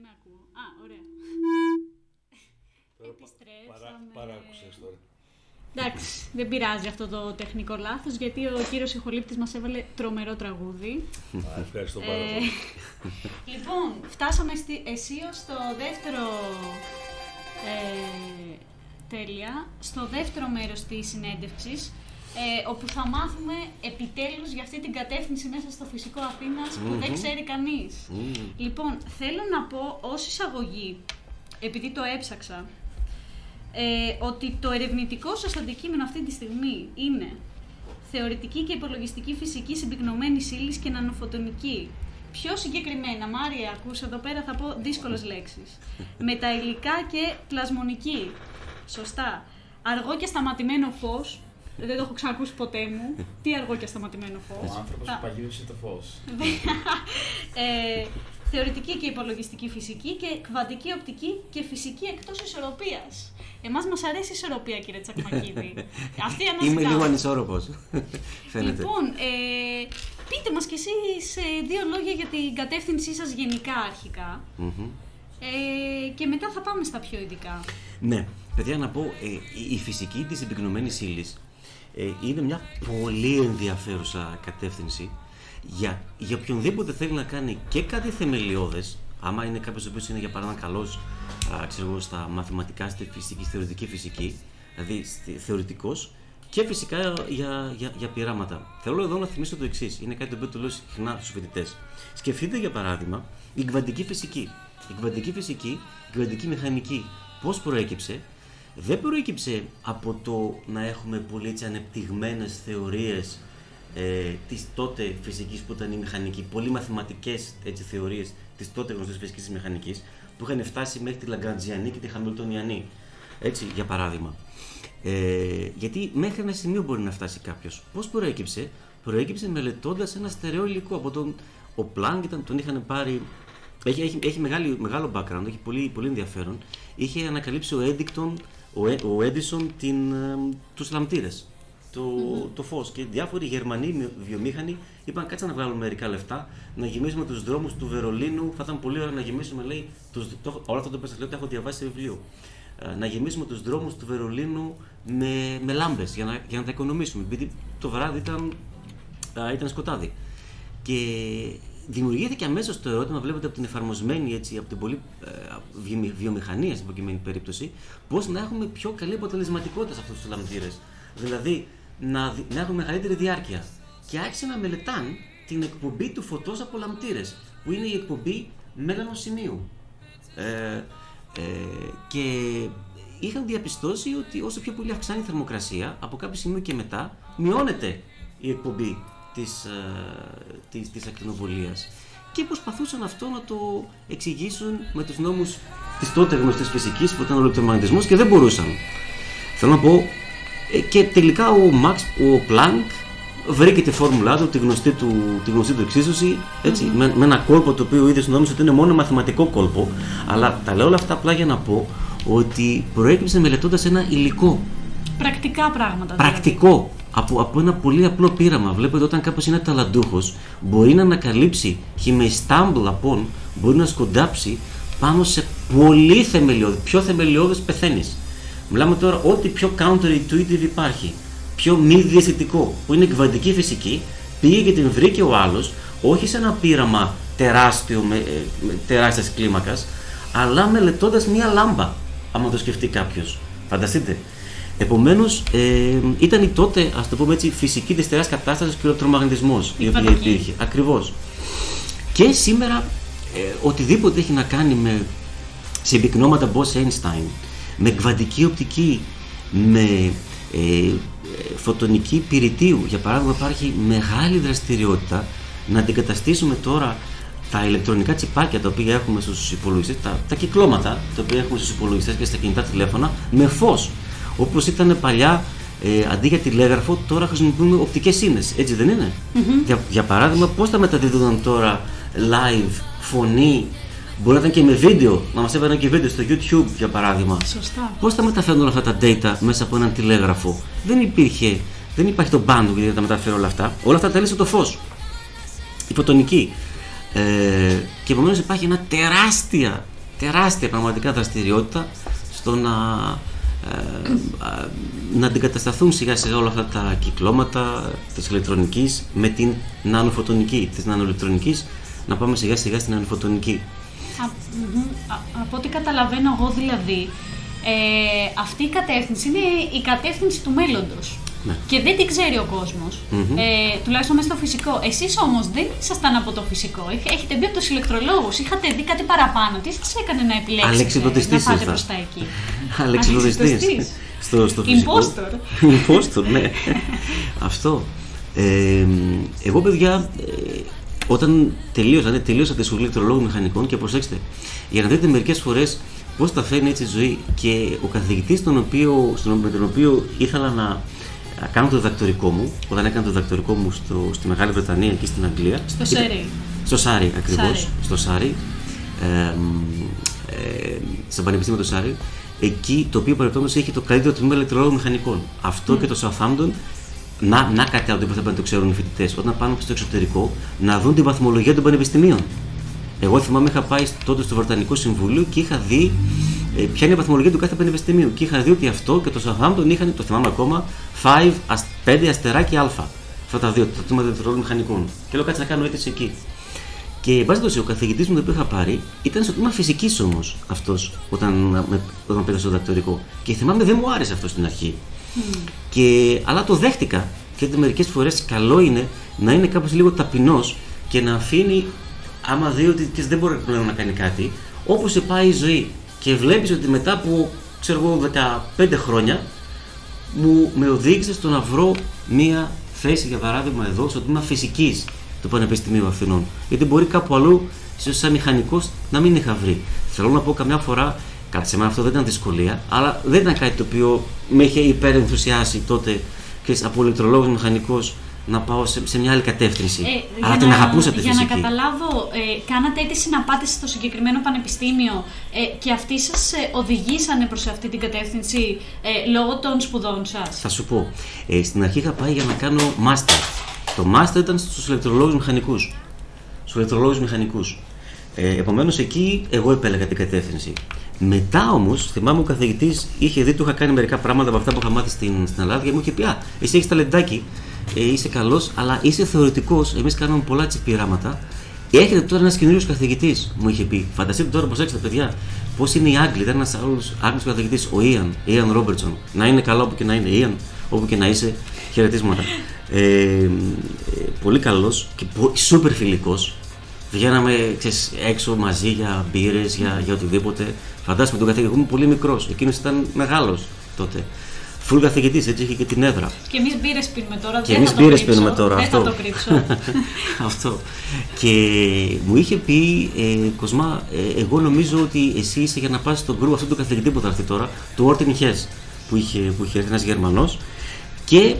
με ακούω. Α, ωραία. Τώρα Επιστρέψαμε. Παρά, παράκουσες τώρα. Εντάξει, δεν πειράζει αυτό το τεχνικό λάθος, γιατί ο κύριος ηχολήπτης μας έβαλε τρομερό τραγούδι. Α, ευχαριστώ πάρα Ε, πολύ. λοιπόν, φτάσαμε στη, αισίως στο δεύτερο... Ε, τέλεια, στο δεύτερο μέρος της συνέντευξης, ε, όπου θα μάθουμε επιτέλους για αυτή την κατεύθυνση μέσα στο φυσικό Αθήνας που δεν ξέρει κανείς. Λοιπόν, θέλω να πω ως εισαγωγή, επειδή το έψαξα, ε, ότι το ερευνητικό σας αντικείμενο αυτή τη στιγμή είναι θεωρητική και υπολογιστική φυσική συμπυκνωμένη ύλη και νανοφωτονική. Πιο συγκεκριμένα, Μάρια, ακούς εδώ πέρα θα πω δύσκολες λέξεις. *laughs* Μεταηλικά και πλασμονική. Σωστά. Αργό και σταματημένο φως. Δεν το έχω ξανακούσει ποτέ μου. Τι αργό και σταματημένο φως. Ο άνθρωπος Θα- που παγίδευσε το φως. *laughs* ε, θεωρητική και υπολογιστική φυσική και κβαντική οπτική και φυσική εκτός ισορροπίας. Εμάς μας αρέσει η ισορροπία, κύριε Τσακμακίδη. *laughs* Αυτή Είμαι αναζητάμε. λίγο ανισόρροπος. *laughs* Φαίνεται. Λοιπόν, ε, πείτε μας κι εσείς ε, δύο λόγια για την κατεύθυνσή σας γενικά αρχικά. Μμμ. Ε, και μετά θα πάμε στα πιο ειδικά. Ναι, παιδιά να πω, ε, η- η φυσική της επικοινωμένης ύλης ε, είναι μια πολύ ενδιαφέρουσα κατεύθυνση για, για οποιονδήποτε θέλει να κάνει και κάτι θεμελιώδες, άμα είναι κάποιος ο οποίος είναι για παράδειγμα καλός α, ξέρω εγώ, στα μαθηματικά, στη φυσική, στη θεωρητική φυσική, δηλαδή στη, θεωρητικός, και φυσικά για, για, για πειράματα. Θέλω εδώ να θυμίσω το εξής. Είναι κάτι το οποίο το λέω συχνά στους φοιτητές. Σκεφτείτε για παράδειγμα η κβαντική φυσική. Η κβαντική φυσική, η κβαντική μηχανική, πώς προέκυψε, δεν προέκυψε από το να έχουμε πολύ έτσι ανεπτυγμένες θεωρίες ε, της τότε φυσικής που ήταν η μηχανική, πολύ μαθηματικές έτσι, θεωρίες της τότε γνωστής φυσικής μηχανικής που είχαν φτάσει μέχρι τη Λαγκραντζιανή και τη Χαμιλτονιανή. Έτσι, για παράδειγμα. Ε, γιατί μέχρι ένα σημείο μπορεί να φτάσει κάποιος. Πώς προέκυψε, προέκυψε μελετώντας ένα στερεό υλικό. Από τον, ο Πλάνκ ήταν, τον είχαν πάρει. Έχει, έχει, έχει μεγάλη, μεγάλο background, έχει πολύ, πολύ ενδιαφέρον. Είχε ανακαλύψει ο Έντικτον, ο, Ε- ο Έντισον, την, ε, τους λαμπτήρες. το, το φως και διάφοροι Γερμανοί μη- βιομήχανοι είπαν κάτσε να βγάλουμε μερικά λεφτά να γεμίσουμε τους δρόμους του Βερολίνου θα ήταν πολύ ωραίο να γεμίσουμε λέει τους, το, όλα αυτά το οποίο σας λέω το έχω διαβάσει σε βιβλίο Ε, να γεμίσουμε τους δρόμους του Βερολίνου με, με λάμπες για να, για να τα οικονομήσουμε επειδή το βράδυ ήταν, α, ήταν σκοτάδι και δημιουργήθηκε αμέσως το ερώτημα, βλέπετε από την εφαρμοσμένη έτσι, από την πολύ ε, βιομη- βιομηχανία στην προκειμένη περίπτωση, πώς να έχουμε πιο καλή αποτελεσματικότητα σε αυτούς τους λαμπτήρε. Δηλαδή, να, δι- να έχουμε μεγαλύτερη διάρκεια. Και άρχισε να μελετάν την εκπομπή του φωτός από λαμπτήρε, που είναι η εκπομπή μέγανος σημείου. Ε, ε, και είχαν διαπιστώσει ότι όσο πιο πολύ αυξάνει η θερμοκρασία, από κάποιο σημείο και μετά, μειώνεται η εκπομπή της, ε, της, της ακτινοβολίας. Και προσπαθούσαν αυτό να το εξηγήσουν με τους νόμους της τότε γνωστής φυσικής που ήταν ο ηλεκτρομαγνητισμός και δεν μπορούσαν. Θέλω να πω, ε, και τελικά ο Μαξ, ο Πλάνκ βρήκε τη φόρμουλά του, τη γνωστή του, τη γνωστή του εξίσωση, έτσι, με, με ένα κόλπο το οποίο ο ίδιος νόμιζες ότι είναι μόνο μαθηματικό κόλπο. Αλλά τα λέω όλα αυτά απλά για να πω ότι προέκυψε μελετώντας ένα υλικό Πρακτικά πράγματα. δηλαδή. Πρακτικό από, από ένα πολύ απλό πείραμα. Βλέπετε όταν κάποιος είναι ταλαντούχος, μπορεί να ανακαλύψει he may stumble upon, μπορεί να σκοντάψει πάνω σε πολύ θεμελιώδη. Πιο θεμελιώδη πεθαίνεις. Μιλάμε τώρα ό,τι πιο counterintuitive υπάρχει. Πιο μη διαισθητικό, που είναι κβαντική φυσική, πήγε και την βρήκε ο άλλος, όχι σε ένα πείραμα τεράστιο, με, ε, με τεράστιας κλίμακας, αλλά μελετώντας μία λάμπα, άμα το σκεφτεί κάποιος. Φανταστείτε. Επομένως, ε, ήταν η τότε, ας το πούμε έτσι, φυσική τη τεράστια κατάστασης και ο ηλεκτρομαγνητισμός η οποία φαντική. υπήρχε. Ακριβώς. Και σήμερα, ε, οτιδήποτε έχει να κάνει με συμπυκνώματα Bose-Einstein, με κβαντική οπτική, με ε, ε, φωτονική πυρητίου, για παράδειγμα, υπάρχει μεγάλη δραστηριότητα να αντικαταστήσουμε τώρα τα ηλεκτρονικά τσιπάκια τα οποία έχουμε στους υπολογιστές, τα, τα κυκλώματα τα οποία έχουμε στους υπολογιστές και στα κινητά τηλέφωνα με φως. Όπως ήταν παλιά, ε, αντί για τηλέγραφο, τώρα χρησιμοποιούμε οπτικές ίνες, έτσι δεν ειναι Για, για παράδειγμα, πώς θα μεταδίδονταν τώρα live, φωνή, μπορεί να ήταν και με βίντεο, να μας έβαλαν και βίντεο στο YouTube για παράδειγμα. Σωστά. Πώς θα μεταφέρουν αυτά τα data μέσα από έναν τηλέγραφο; Δεν υπήρχε, δεν υπάρχει το bandwidth για να τα μεταφέρει όλα αυτά. Όλα αυτά τα έλυσε το φως. Η φωτονική. Ε, και επομένως υπάρχει ένα τεράστια, τεράστια πραγματικά δραστηριότητα στο να, ε, α, να αντικατασταθούν σιγά σιγά όλα αυτά τα κυκλώματα της ηλεκτρονικής με την νανοφωτονική, της νανοηλεκτρονικής να πάμε σιγά σιγά στην νανοφωτονική. Α, μμμ. Α- από ό,τι καταλαβαίνω εγώ δηλαδή, ε, αυτή η κατεύθυνση είναι η κατεύθυνση του μέλλοντος. Ναι. Και δεν την ξέρει ο κόσμος, Μμμ. ε, τουλάχιστον μέσα στο φυσικό. Εσείς όμως δεν ήσασταν από το φυσικό, Έχ- έχετε μπει από τους ηλεκτρολόγους, είχατε δει κάτι παραπάνω. Τι σας έκανε να επιλέξετε Αλεξιπτωτιστής να πάτε ήρθα. προς τα εκεί. *laughs* Αλεξιπτωτιστής. Αλεξιπτωτιστής. στο, στο φυσικό. Impostor. *laughs* Impostor, ναι. Αυτό. Ε, εγώ, παιδιά, ε, όταν τελείωσα, ναι, τελείωσα τη σχολή ηλεκτρολόγου μηχανικών και προσέξτε, για να δείτε μερικές φορές πώς τα φέρνει έτσι η ζωή και ο καθηγητής τον οποίο, στον, με τον οποίο ήθελα να να κάνω το διδακτορικό μου, όταν έκανα το διδακτορικό μου στο, στη Μεγάλη Βρετανία και στην Αγγλία. Στο ήταν- Σέρι. Στο Σάρι, ακριβώς. Σάρι. Στο Σάρι. Ε, ε, στο Πανεπιστήμιο του Σάρι. Εκεί το οποίο παρεπτόντως έχει το καλύτερο τμήμα ηλεκτρολόγων μηχανικών. Αυτό και το Southampton. Να, να κάτι άλλο που θα πρέπει να το ξέρουν οι φοιτητές. Όταν πάνε στο εξωτερικό, να δουν τη βαθμολογία των πανεπιστημίων. Εγώ θυμάμαι, είχα πάει τότε στο Βρετανικό Συμβούλιο και είχα δει ε, ποια είναι η βαθμολογία του κάθε πανεπιστημίου; Και είχα δει ότι αυτό και το Southampton είχαν, το θυμάμαι ακόμα, 5, 5 αστεράκι Α. Αυτά τα δύο, το τμήμα ηλεκτρολόγων μηχανικών. Και λέω κάτσε να κάνω αίτηση εκεί. Και εν πάση περιπτώσει, ο καθηγητής μου το οποίο είχα πάρει ήταν στο τμήμα φυσικής όμως αυτός όταν, με- όταν πήγα στο διδακτορικό. Και θυμάμαι δεν μου άρεσε αυτό στην αρχή. Και, αλλά το δέχτηκα και ότι μερικές φορές καλό είναι να είναι κάπως λίγο ταπεινός και να αφήνει, άμα δει ότι και δεν μπορεί πλέον να κάνει κάτι, όπως σε πάει η ζωή. Και βλέπεις ότι μετά από ξέρω εγώ 15 χρόνια μου με οδήγησε στο να βρω μία θέση για παράδειγμα εδώ στο τμήμα φυσικής του Πανεπιστημίου Αθηνών. Γιατί μπορεί κάπου αλλού, ίσως σαν μηχανικός, να μην είχα βρει. Θέλω να πω καμιά φορά, κάτι σε μένα αυτό δεν ήταν δυσκολία, αλλά δεν ήταν κάτι το οποίο με είχε υπερενθουσιάσει τότε ξέρεις, από ηλεκτρολόγος μηχανικός να πάω σε, σε μια άλλη κατεύθυνση. Ε, Αλλά για την να- αγαπούσα τη Για φυσική. να καταλάβω, ε, κάνατε αίτηση να πάτε στο συγκεκριμένο πανεπιστήμιο ε, και αυτοί σας ε, οδηγήσανε προς αυτή την κατεύθυνση ε, λόγω των σπουδών σας; Θα σου πω. Ε, στην αρχή είχα πάει για να κάνω master. Το master ήταν στους ηλεκτρολόγους μηχανικούς. Στους ηλεκτρολόγους μηχανικούς. Ε, Επομένως εκεί εγώ επέλεγα την κατεύθυνση. Μετά όμως, θυμάμαι ο καθηγητής είχε δει, του είχα κάνει μερικά πράγματα από αυτά που είχα μάθει στην, στην Ελλάδα και μου είχε πει: Α, εσύ έχεις ταλεντάκι, ε, είσαι καλός, αλλά είσαι θεωρητικός. Εμείς κάνουμε πολλά έτσι πειράματα. Έχετε τώρα ένας καινούριο καθηγητής, μου είχε πει. Φανταστείτε τώρα, προσέξτε, παιδιά, πώ είναι οι Άγγλοι. Ήταν ένας άλλος Άγγλος καθηγητής, ο Ιαν, Ιαν Ρόμπερτσον. Να είναι καλά όπου και να είναι, Ιαν, όπου και να είσαι. Χαιρετίσματα. Ε, ε, πολύ καλός και σούπερ φιλικός. Βγαίναμε ξέρεις, έξω μαζί για μπύρες, για, για οτιδήποτε. Φαντάζομαι τον καθηγητή, εγώ ήμουν πολύ μικρός. Εκείνος ήταν μεγάλος τότε. Φουλ καθηγητής, έτσι είχε και την έδρα. Και εμείς μπύρες πίνουμε τώρα, Και δεν εμείς θα το μπύρες κρύψω. πίνουμε τώρα. Δεν αυτό. θα το κρύψω. *laughs* αυτό. Και μου είχε πει, ε, Κοσμά, ε, εγώ νομίζω ότι εσύ είσαι για να πας στον γκρουπ αυτού του καθηγητή που θα έρθει τώρα, του Όρτιν Χες, που είχε, που είχε έρθει ένας Γερμανός. Και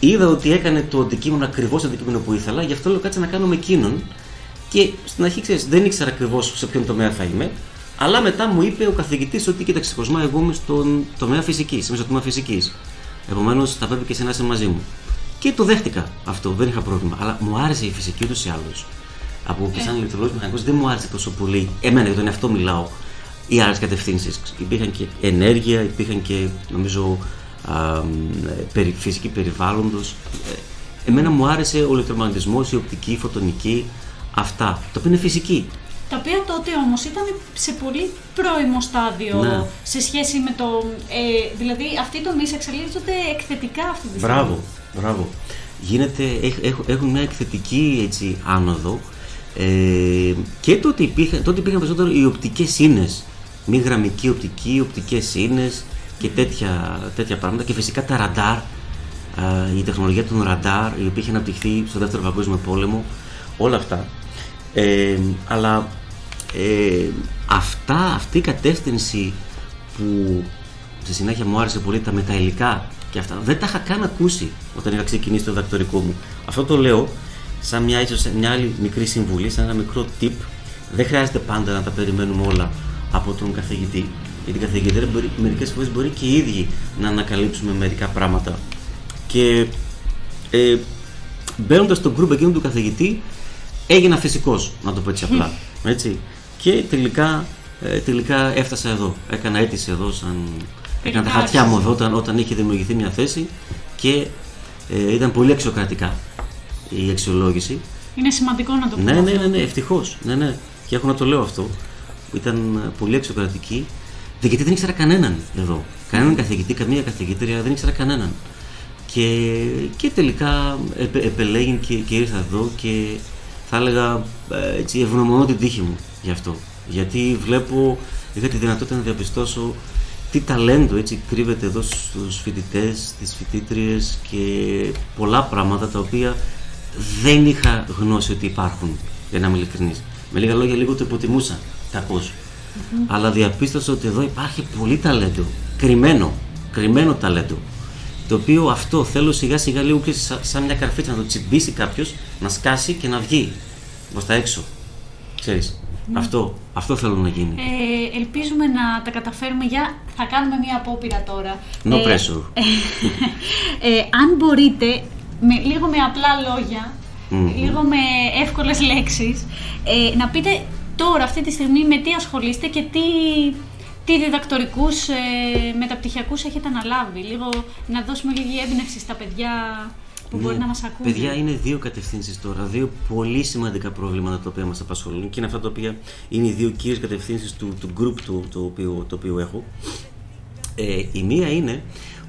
είδα ότι έκανε το αντικείμενο ακριβώς το αντικείμενο που ήθελα, γι' αυτό λέω κάτσε να κάνω με εκείνον. Και στην αρχή, ξέρεις, δεν ήξερα ακριβώς σε ποιον τομέα θα είμαι. Αλλά μετά μου είπε ο καθηγητής ότι κοίταξε, Κοσμά, εγώ είμαι στον τομέα φυσικής, είμαι στο τμήμα φυσικής. Επομένως, θα πρέπει και εσύ να είσαι μαζί μου. Και το δέχτηκα αυτό, δεν είχα πρόβλημα. Αλλά μου άρεσε η φυσική ούτως ή άλλως. Από που σαν ηλεκτρολόγος μηχανικός δεν μου άρεσε τόσο πολύ. Εμένα για τον εαυτό μιλάω. Οι άλλες κατευθύνσεις. Υπήρχαν και ενέργεια, υπήρχαν και νομίζω α, μ, ε, περι, φυσική περιβάλλοντος. Εμένα μου άρεσε ο ηλεκτρομαγνητισμός, η οπτική, η φωτονική, αυτά. Το οποίο είναι φυσική. Τα οποία τότε όμως ήταν σε πολύ πρώιμο στάδιο Ναι. σε σχέση με το... Ε, δηλαδή αυτοί οι τομείς εξελίσσονται εκθετικά αυτή τη στιγμή. Μπράβο, μπράβο. Γίνεται, έχ- έχ- έχουν μια εκθετική έτσι, άνοδο ε, και τότε υπήρχαν, τότε υπήρχαν περισσότερο οι οπτικές ίνες. Μη γραμμική οπτική, οπτικές ίνες και τέτοια, τέτοια πράγματα και φυσικά τα ραντάρ, ε, η τεχνολογία των ραντάρ η οποία είχε αναπτυχθεί στο δεύτερο παγκόσμιο πόλεμο, όλα αυτά. Ε, αλλά ε, αυτά, αυτή η κατεύθυνση που στη συνέχεια μου άρεσε πολύ τα μεταηλικά και αυτά. Δεν τα είχα καν ακούσει όταν είχα ξεκινήσει το διδακτορικό μου. Αυτό το λέω σαν μια, ίσως, μια άλλη μικρή συμβουλή, σαν ένα μικρό tip. Δεν χρειάζεται πάντα να τα περιμένουμε όλα από τον καθηγητή. Γιατί η καθηγητή μπορεί, μερικές φορές μπορεί και οι ίδιοι να ανακαλύψουμε μερικά πράγματα. Και ε, μπαίνοντας στο group εκείνου του καθηγητή, έγινα φυσικός, να το πω έτσι απλά. Έτσι. Και τελικά, ε, τελικά έφτασα εδώ. Έκανα αίτηση εδώ, σαν... έκανα τα χαρτιά μου εδώ όταν, όταν είχε δημιουργηθεί μια θέση και ε, ήταν πολύ αξιοκρατικά η αξιολόγηση. Είναι σημαντικό να το πούμε Ναι, ναι, αυτό. ναι, ναι ευτυχώς. Ναι, ναι. Και έχω να το λέω αυτό. Ήταν ε, πολύ αξιοκρατική. Δεν- Γιατί δεν ήξερα κανέναν εδώ. Κανέναν καθηγητή, καμία καθηγήτρια, δεν ήξερα κανέναν. Και, και τελικά επε, επελέγην και, και ήρθα εδώ και θα έλεγα ε, έτσι ευγνωμονώ την τύχη μου γι' αυτό. Γιατί βλέπω, είχα τη δυνατότητα να διαπιστώσω τι ταλέντο έτσι κρύβεται εδώ στους φοιτητές, στις φοιτήτριες και πολλά πράγματα τα οποία δεν είχα γνώση ότι υπάρχουν, για να είμαι ειλικρινής. Με λίγα λόγια λίγο το υποτιμούσα, κακώς. Αλλά διαπίστωσα ότι εδώ υπάρχει πολύ ταλέντο, κρυμμένο, κρυμμένο ταλέντο. Το οποίο αυτό θέλω σιγά σιγά λίγο ξέρεις, σαν, σαν μια καρφίτσα να το τσιμπήσει κάποιος, να σκάσει και να βγει προς τα έξω. Ξέρεις, αυτό, αυτό θέλω να γίνει. Ε, ελπίζουμε να τα καταφέρουμε για... Θα κάνουμε μία απόπειρα τώρα. No Ε, pressure. *laughs* ε, αν μπορείτε, με, λίγο με απλά λόγια, Μμμ. λίγο με εύκολες λέξεις, ε, να πείτε τώρα αυτή τη στιγμή με τι ασχολείστε και τι, τι διδακτορικούς ε, μεταπτυχιακούς έχετε αναλάβει; Λίγο να δώσουμε λίγη έμπνευση στα παιδιά που μπορεί Ναι. να μας ακούνε. Παιδιά, είναι δύο κατευθύνσεις τώρα. Δύο πολύ σημαντικά προβλήματα τα οποία μας απασχολούν και είναι αυτά τα οποία είναι οι δύο κύριες κατευθύνσεις του, του group του, το, οποίο, το οποίο έχω. Ε, η μία είναι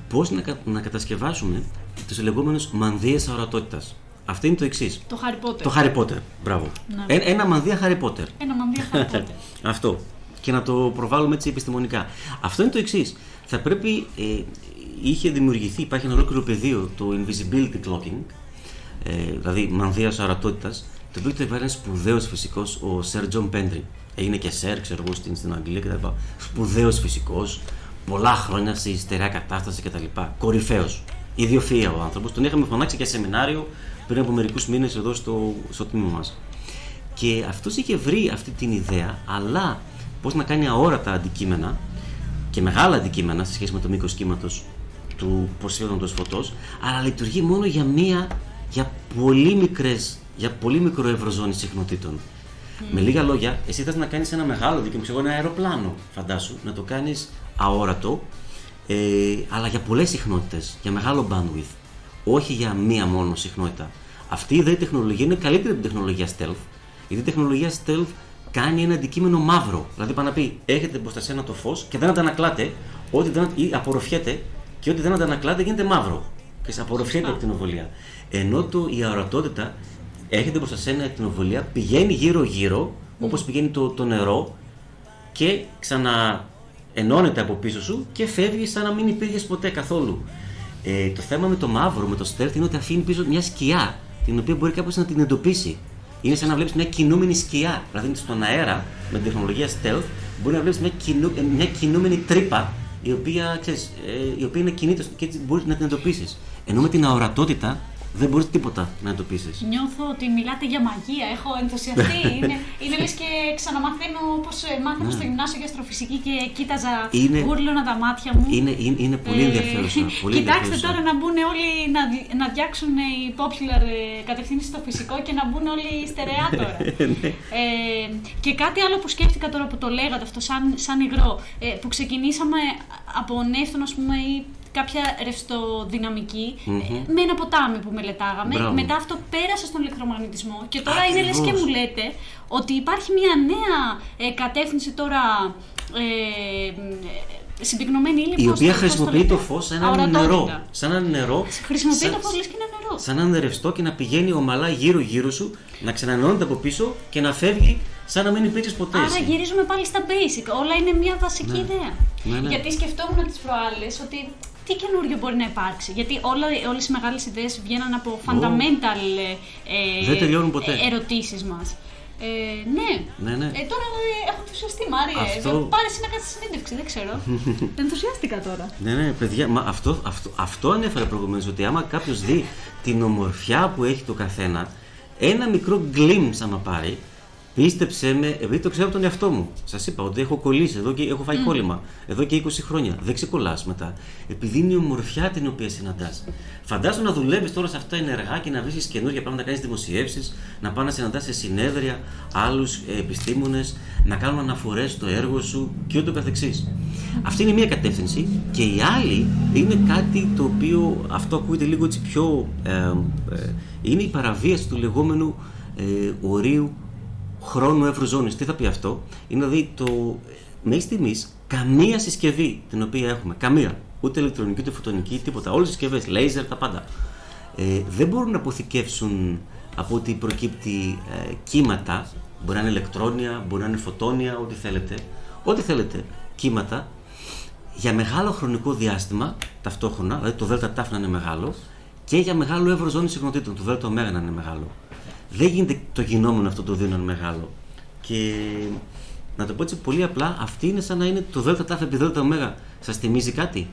πώς να, κα- να κατασκευάσουμε τους λεγόμενους μανδύες αορατότητα. Αυτό είναι το εξής. Το Harry Potter. Το Harry Potter. Μπράβο. Ναι. Ε, ένα μανδύα Harry Potter. Ένα μανδύα Harry Potter. *laughs* Αυτό. Και να το προβάλλουμε έτσι επιστημονικά. Αυτό είναι το εξής. Θα πρέπει. Ε, είχε δημιουργηθεί, υπάρχει ένα ολόκληρο πεδίο, το invisibility clocking, ε, δηλαδή μανδύας ορατότητας, το οποίο το έβαλε ένα σπουδαίος φυσικός, ο Sir John Pendry. Έγινε και Sir, ξέρω εγώ, στην, στην Αγγλία κτλ. Σπουδαίος φυσικός, πολλά χρόνια στη στερεά κατάσταση κτλ. Κορυφαίος. ιδιοφυΐα ο άνθρωπος. Τον είχαμε φωνάξει και σεμινάριο πριν από μερικούς μήνες εδώ στο, στο τμήμα μας. Και αυτός είχε βρει αυτή την ιδέα, αλλά πώς να κάνει αόρατα αντικείμενα και μεγάλα αντικείμενα σε σχέση με το μήκος κύματος του προσφέροντος φωτός, αλλά λειτουργεί μόνο για μία, για πολύ μικρές, για πολύ μικρό ευρωζώνη συχνοτήτων. Με λίγα λόγια, εσύ θες να κάνεις ένα μεγάλο δίκαιο, ξέρω εγώ, ένα αεροπλάνο, φαντάσου, να το κάνεις αόρατο, ε, αλλά για πολλές συχνότητες, για μεγάλο bandwidth, όχι για μία μόνο συχνότητα. Αυτή η ιδέα τεχνολογία είναι καλύτερη από την τεχνολογία stealth, γιατί η τεχνολογία stealth κάνει ένα αντικείμενο μαύρο. Δηλαδή, πάει να πει: Έχετε μπροστά σε ένα το φως και δεν αντανακλάτε, ό,τι δεν, ή απορροφιέται και ό,τι δεν αντανακλάται γίνεται μαύρο. Και σε απορροφιέται από την οβολία. Ενώ το, η αορατότητα έχετε μπροστά σε ένα ακτινοβολία, πηγαίνει γύρω-γύρω, όπως πηγαίνει το, το νερό, και ξαναενώνεται από πίσω σου και φεύγει σαν να μην υπήρχε ποτέ καθόλου. Ε, το θέμα με το μαύρο, με το stealth, είναι ότι αφήνει πίσω μια σκιά την οποία μπορεί κάποιος να την εντοπίσει. Είναι σαν να βλέπεις μια κινούμενη σκιά. Δηλαδή στον αέρα με την τεχνολογία stealth μπορεί να βλέπεις μια, κινου, ε, μια κινούμενη τρύπα η οποία, ξέρεις, ε, η οποία είναι κινείται και έτσι μπορείς να την εντοπίσεις. Ενώ με την αορατότητα δεν μπορείς τίποτα να εντοπίσει. Νιώθω ότι μιλάτε για μαγεία. Έχω ενθουσιαστεί. *laughs* είναι είναι λες και ξαναμαθαίνω όπω μάθαινα στο γυμνάσιο για αστροφυσική και κοίταζα Είναι- γούρλωνα τα μάτια μου. Είναι, είναι, είναι πολύ Ε, ενδιαφέρουσα. *laughs* Πολύ Κοιτάξτε ενδιαφέρουσα. τώρα να μπουν όλοι να, δι- να διάξουν οι popular ε, κατευθύνσεις στο φυσικό και να μπουν όλοι στερεά *laughs* τώρα. Ναι. ε, και κάτι άλλο που σκέφτηκα τώρα που το λέγατε αυτό σαν, σαν υγρό, ε, που ξεκινήσαμε από νεύτων ας πούμε ή κάποια ρευστοδυναμική Μμμ. ε, με ένα ποτάμι που μελετάγαμε. Μπράβο. Μετά αυτό πέρασε στον ηλεκτρομαγνητισμό και τώρα είναι λες και Ακριβώς. μου λέτε ότι υπάρχει μια νέα ε, κατεύθυνση τώρα ε, ε, συμπυκνωμένη ύλη η πώς οποία το- πώς χρησιμοποιεί το λέτε; φως σαν ένα Αορατότητα. νερό. Σαν ένα νερό. Χρησιμοποιεί σαν- το φως λες και είναι νερό. Σαν να είναι ρευστό και να πηγαίνει ομαλά γύρω-γύρω σου, να ξανανώνεται από πίσω και να φεύγει σαν να μην υπήρξες ποτέ. Άρα εσύ. γυρίζουμε πάλι στα basic. Όλα είναι μια βασική Ναι. ιδέα. Ναι, ναι. Γιατί σκεφτόμουν τις προάλλες ότι τι καινούριο μπορεί να υπάρξει; Γιατί όλα, όλες οι μεγάλες ιδέες βγαίναν από fundamental ε, Δεν τελειώνουν ποτέ. ε, ερωτήσεις μας. Ε, ναι. Ναι, ναι. Ε, τώρα ε, έχω ενθουσιαστεί, Μάρια. Αυτό- Αυτό... Πάρε εσύ να κάτσεις συνέντευξη, δεν ξέρω. *laughs* Ενθουσιάστηκα τώρα. Ναι, ναι, παιδιά, μα αυτό, αυτό, αυτό ανέφερα προηγουμένως. Ότι άμα κάποιος δει την ομορφιά που έχει το καθένα, ένα μικρό glimpse άμα πάρει, πίστεψέ με, επειδή το ξέρω από τον εαυτό μου. Σας είπα ότι έχω κολλήσει εδώ και έχω φάει κόλλημα εδώ και 20 χρόνια. Δεν ξεκολλάς μετά. Επειδή είναι η ομορφιά την οποία συναντάς. Φαντάσου να δουλεύεις τώρα σε αυτά ενεργά και να βρίσκεις καινούργια πράγματα, να κάνεις δημοσιεύσεις, να πάει να συναντάς σε συνέδρια άλλους επιστήμονες, να κάνουν αναφορές στο έργο σου και ούτω καθεξής. Αυτή είναι μία κατεύθυνση και η άλλη είναι κάτι το οποίο αυτό ακούγεται λίγο έτσι πιο... ε, ε, είναι η παραβίαση του λεγόμενου ε, ορίου χρόνου ευρωζώνης. Τι θα πει αυτό; Είναι δηλαδή το μέχρι στιγμής καμία συσκευή την οποία έχουμε, καμία, ούτε ηλεκτρονική ούτε φωτονική, τίποτα, όλες οι συσκευές, λέιζερ, τα πάντα, ε, δεν μπορούν να αποθηκεύσουν από ότι προκύπτει ε, κύματα, μπορεί να είναι ηλεκτρόνια, μπορεί να είναι φωτόνια, ό,τι θέλετε, ό,τι θέλετε, κύματα, για μεγάλο χρονικό διάστημα ταυτόχρονα, δηλαδή το ΔΤ να είναι μεγάλο, και για μεγάλο εύρο ζώνη συχνοτήτων, το ΔΟ να είναι μεγάλο. Δεν γίνεται το γινόμενο αυτό το δύο να είναι μεγάλο. Και να το πω έτσι πολύ απλά, αυτή είναι σαν να είναι το ΔΤ επί ΔΟ. Σας θυμίζει κάτι;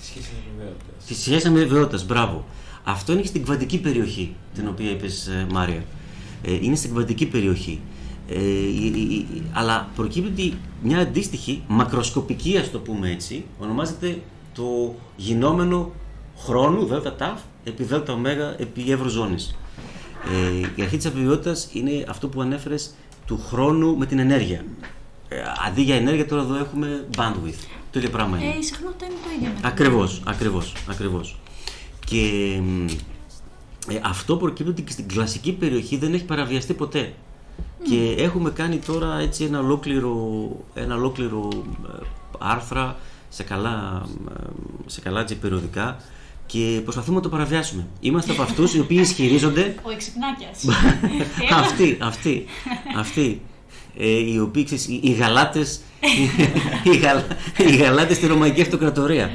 Τη σχέση με βεβαιότητας. Τη σχέση με βεβαιότητας, μπράβο. Αυτό είναι και στην κβαντική περιοχή, την οποία είπες Μάρια. Ε, είναι στην κβαντική περιοχή. Ε, η- η- η- αλλά προκύπτει ότι μια αντίστοιχη μακροσκοπική, ας το πούμε έτσι, ονομάζεται το γινόμενο χρόνου ΔΤ επί ΔΟ επί ευρωζώνης. Ε, η αρχή της αβεβαιότητας είναι αυτό που ανέφερες του χρόνου με την ενέργεια. Ε, αντί για ενέργεια τώρα εδώ έχουμε bandwidth. Το ίδιο πράγμα είναι. Ε, η συχνότητα είναι το ίδιο. με το- Ακριβώς, ακριβώς, ακριβώς. Και μ, ε, αυτό προκύπτει ότι και στην κλασική περιοχή δεν έχει παραβιαστεί ποτέ. Και έχουμε κάνει τώρα έτσι ένα ολόκληρο, ένα ολόκληρο ε, άρθρα σε καλά, ε, σε καλά έτσι, περιοδικά και προσπαθούμε να το παραβιάσουμε. Είμαστε από αυτούς οι οποίοι ισχυρίζονται Ο εξυπνάκιας. αυτοί, αυτοί, αυτοί. Ε, οι οποίοι ξέρεις, οι, οι γαλάτες οι, γαλα, οι γαλάτες στη Ρωμαϊκή Αυτοκρατορία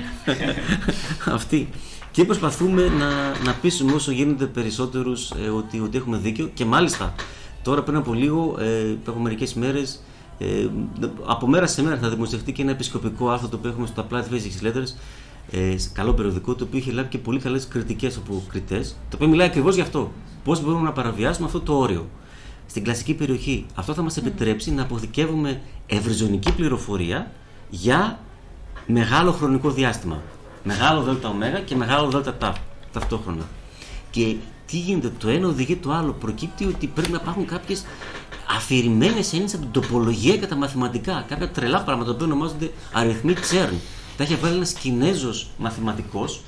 αυτοί και προσπαθούμε να, να πείσουμε όσο γίνεται περισσότερους ε, ότι, ότι έχουμε δίκιο και μάλιστα τώρα πριν από λίγο ε, πριν από μερικές μέρες ε, από μέρα σε μέρα θα δημοσιευτεί και ένα επισκοπικό άρθρο το οποίο έχουμε στο Applied Physics Letters ε, σε καλό περιοδικό το οποίο είχε λάβει και πολύ καλές κριτικές από κριτές, το οποίο μιλάει ακριβώς γι' αυτό. Πώς μπορούμε να παραβιάσουμε αυτό το όριο στην κλασική περιοχή. Αυτό θα μας επιτρέψει να αποθηκεύουμε ευρυζωνική πληροφορία για μεγάλο χρονικό διάστημα. Μεγάλο ΔΟ και μεγάλο ΔΤ ταυτόχρονα. Και τι γίνεται, το ένα οδηγεί το άλλο. Προκύπτει ότι πρέπει να υπάρχουν κάποιες αφηρημένες έννοιες από την τοπολογία και τα μαθηματικά. Κάποια τρελά πράγματα, τα οποία ονομάζονται αριθμοί Τσέρν. Τα είχε βάλει ένας Κινέζος μαθηματικός,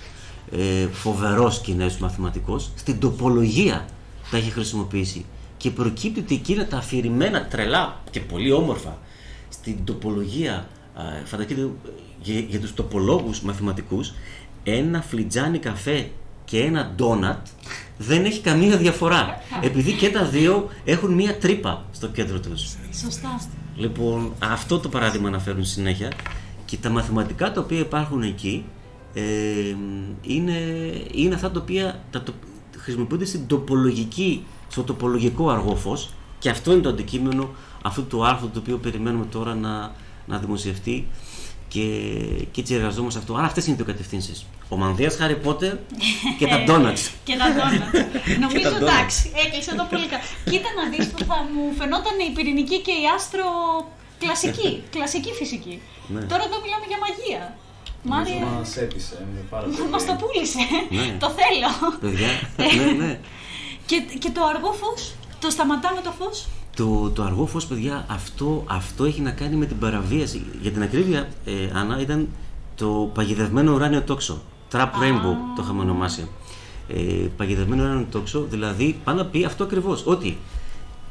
ε, φοβερός Κινέζος μαθηματικός, στην τοπολογία τα είχε χρησιμοποιήσει. Και προκύπτει ότι εκείνα τα αφηρημένα τρελά και πολύ όμορφα στην τοπολογία, ε, φανταστείτε για, για τους τοπολόγους μαθηματικούς, ένα φλιτζάνι καφέ και ένα ντόνατ δεν έχει καμία διαφορά. Επειδή και τα δύο έχουν μία τρύπα στο κέντρο τους. Σωστά. Λοιπόν, αυτό το παράδειγμα αναφέρουν συνέχεια και τα μαθηματικά τα οποία υπάρχουν εκεί ε, είναι, είναι αυτά τα οποία τα, το, χρησιμοποιούνται στην τοπολογική, στο τοπολογικό αργόφως και αυτό είναι το αντικείμενο αυτού του άρθρου το οποίο περιμένουμε τώρα να, να δημοσιευτεί και, και έτσι εργαζόμαστε αυτό. Άρα αυτές είναι οι δύο κατευθύνσεις. Ο Μανδίας Χάρι Πότερ και τα *laughs* ντόνατς. και τα ντόνατς. *laughs* Νομίζω donuts. εντάξει, έκλεισε το πολύ καλά. Κοίτα να δεις που θα μου φαινόταν η πυρηνική και η άστρο κλασική, κλασική φυσική. Ναι. Τώρα εδώ μιλάμε για μαγεία. Μάρια, Νομίζω μας έπεισε με πάρα πολύ. μας το πούλησε. Ναι. το θέλω. Παιδιά, ναι, ναι. και, και το αργό φως, το σταματάμε το φως; Το, το αργό φως, παιδιά, αυτό, αυτό έχει να κάνει με την παραβίαση. Για την ακρίβεια, ε, Άννα, ήταν το παγιδευμένο ουράνιο τόξο. Trap Rainbow το είχαμε ονομάσει. Ε, παγιδευμένο ουράνιο τόξο, δηλαδή πάνω να πει αυτό ακριβώς. Ότι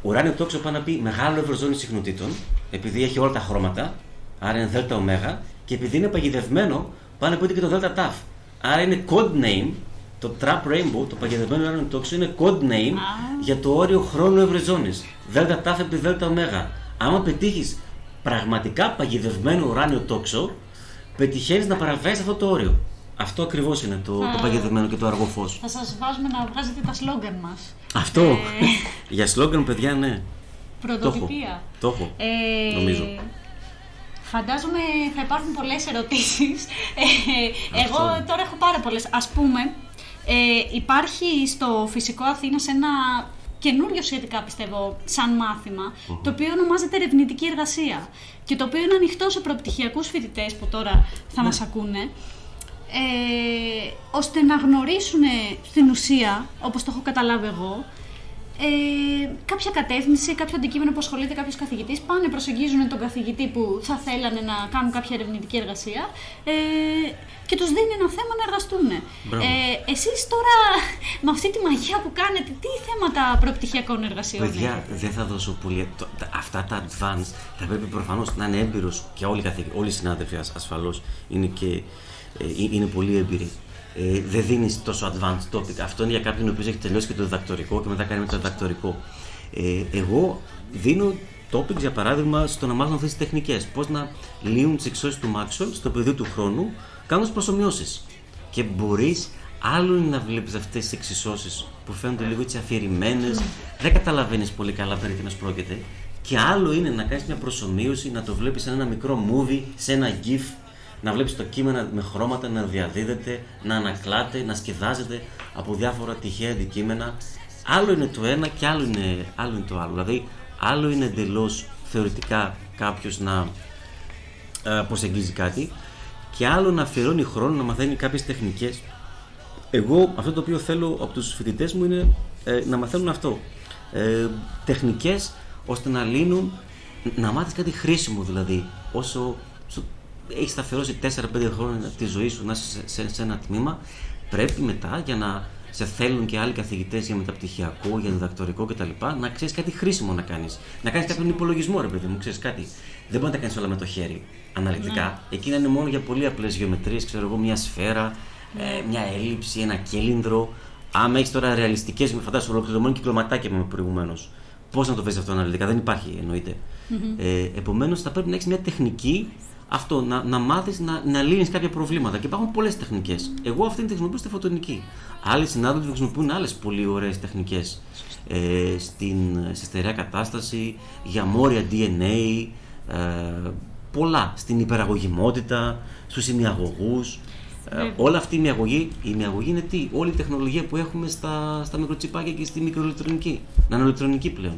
ουράνιο τόξο πάνω να πει μεγάλο ευρωζώνη συχνοτήτων, επειδή έχει όλα τα χρώματα, άρα είναι δέλτα ωμέγα, και επειδή είναι παγιδευμένο, πάνω να πει ότι και το δέλτα ταφ. Άρα είναι code name, το Trap Rainbow, το παγιδευμένο ουράνιο τόξο, είναι code name για το όριο χρόνου ευρωζώνης. Δέλτα ταφ επί δέλτα ωμέγα. Άμα πετύχεις πραγματικά παγιδευμένο ουράνιο τόξο, πετυχαίνεις να παραβιάσεις αυτό το όριο. Αυτό ακριβώς είναι το, το παγιδευμένο και το αργό φως. Θα σας βάζουμε να βγάζετε τα σλόγκαν μας. Αυτό. Ε, *laughs* Για σλόγκαν, παιδιά, ναι. Το έχω. Πρωτοτυπία. Το έχω. Ε, Νομίζω. Φαντάζομαι θα υπάρχουν πολλές ερωτήσεις. Ε, εγώ Αυτό. τώρα έχω πάρα πολλές. Ας πούμε, ε, υπάρχει στο Φυσικό Αθήνας ένα καινούριο σχετικά πιστεύω σαν μάθημα το οποίο ονομάζεται ερευνητική εργασία και το οποίο είναι ανοιχτό σε προπτυχιακούς φοιτητές που τώρα θα μας ακούνε ε, ώστε να γνωρίσουν στην ουσία, όπως το έχω καταλάβει εγώ, ε, κάποια κατεύθυνση, κάποιο αντικείμενο που ασχολείται κάποιος καθηγητής, πάνε, προσεγγίζουν τον καθηγητή που θα θέλανε να κάνουν κάποια ερευνητική εργασία ε, και τους δίνει ένα θέμα να εργαστούν. Μπράβο. Ε, Εσείς τώρα με αυτή τη μαγεία που κάνετε, τι θέματα προπτυχιακών εργασιών Παιδιά, έχετε; δεν θα δώσω πολύ. το- τα- αυτά τα advanced θα πρέπει προφανώς να είναι έμπειρος και όλοι οι, καθηγητέ, όλοι οι συνάδελφοι ασφαλώς είναι, και, ε, ε, είναι πολύ έμπειροι. Ε, δεν δίνεις τόσο advanced topic. Αυτό είναι για κάποιον ο οποίος έχει τελειώσει και το διδακτορικό και μετά κάνει το διδακτορικό. Ε, εγώ δίνω topics για παράδειγμα στο να μάθουν αυτέ τι τεχνικές. Πώς να λύουν τις εξώσεις του Maxwell στο πεδίο του χρόνου κάνοντας προσωμιώσεις. Και μπορείς άλλο είναι να βλέπεις αυτές τις εξισώσεις που φαίνονται λίγο έτσι αφηρημένες, δεν καταλαβαίνεις πολύ καλά περί τίνος πρόκειται. Και άλλο είναι να κάνεις μια προσωμείωση, να το βλέπεις σε ένα μικρό movie, σε ένα GIF, να βλέπεις το κείμενο με χρώματα να διαδίδεται, να ανακλάται, να σκεδάζεται από διάφορα τυχαία αντικείμενα. Άλλο είναι το ένα και άλλο είναι, άλλο είναι το άλλο. Δηλαδή, άλλο είναι εντελώς θεωρητικά κάποιος να ε, προσεγγίζει κάτι και άλλο να αφιερώνει χρόνο να μαθαίνει κάποιες τεχνικές. Εγώ αυτό το οποίο θέλω από τους φοιτητές μου είναι ε, να μαθαίνουν αυτό. Ε, τεχνικές ώστε να λύνουν, να μάθεις κάτι χρήσιμο δηλαδή. Όσο σου, έχεις αφιερώσει 4-5 χρόνια τη ζωή σου να είσαι σε, σε, σε ένα τμήμα, πρέπει μετά για να σε θέλουν και άλλοι καθηγητές για μεταπτυχιακό, για διδακτορικό κτλ. Να ξέρεις κάτι χρήσιμο να κάνεις. Να κάνεις κάποιον υπολογισμό, ρε παιδί μου, ξέρεις κάτι. Δεν μπορεί να τα κάνεις όλα με το χέρι αναλυτικά. Εκείνα είναι μόνο για πολύ απλές γεωμετρίες, ξέρω εγώ, μια σφαίρα, ε, μια έλλειψη, ένα κέλινδρο. Άμα έχεις τώρα ρεαλιστικές, με φαντάζομαι ολοκληρωμένο κυκλωματάκια με προηγουμένως. Πώς να το βρεις αυτό αναλυτικά, δεν υπάρχει εννοείται. Ε, Επομένως, θα πρέπει να έχεις μια τεχνική αυτό, να, να μάθεις να, να λύνεις κάποια προβλήματα. Και υπάρχουν πολλές τεχνικές. Εγώ αυτή τη χρησιμοποιώ στη φωτονική. Άλλοι συνάδελφοι χρησιμοποιούν άλλες πολύ ωραίες τεχνικές. Ε, στην, στη στερεά κατάσταση, για μόρια DNA, ε, πολλά. Στην υπεραγωγημότητα, στους ημιαγωγούς. Ε, Βέβαια. όλα αυτή η μιαγωγή, η μιαγωγή είναι τι, όλη η τεχνολογία που έχουμε στα, στα μικροτσιπάκια και στη μικροηλεκτρονική, νανοηλεκτρονική πλέον.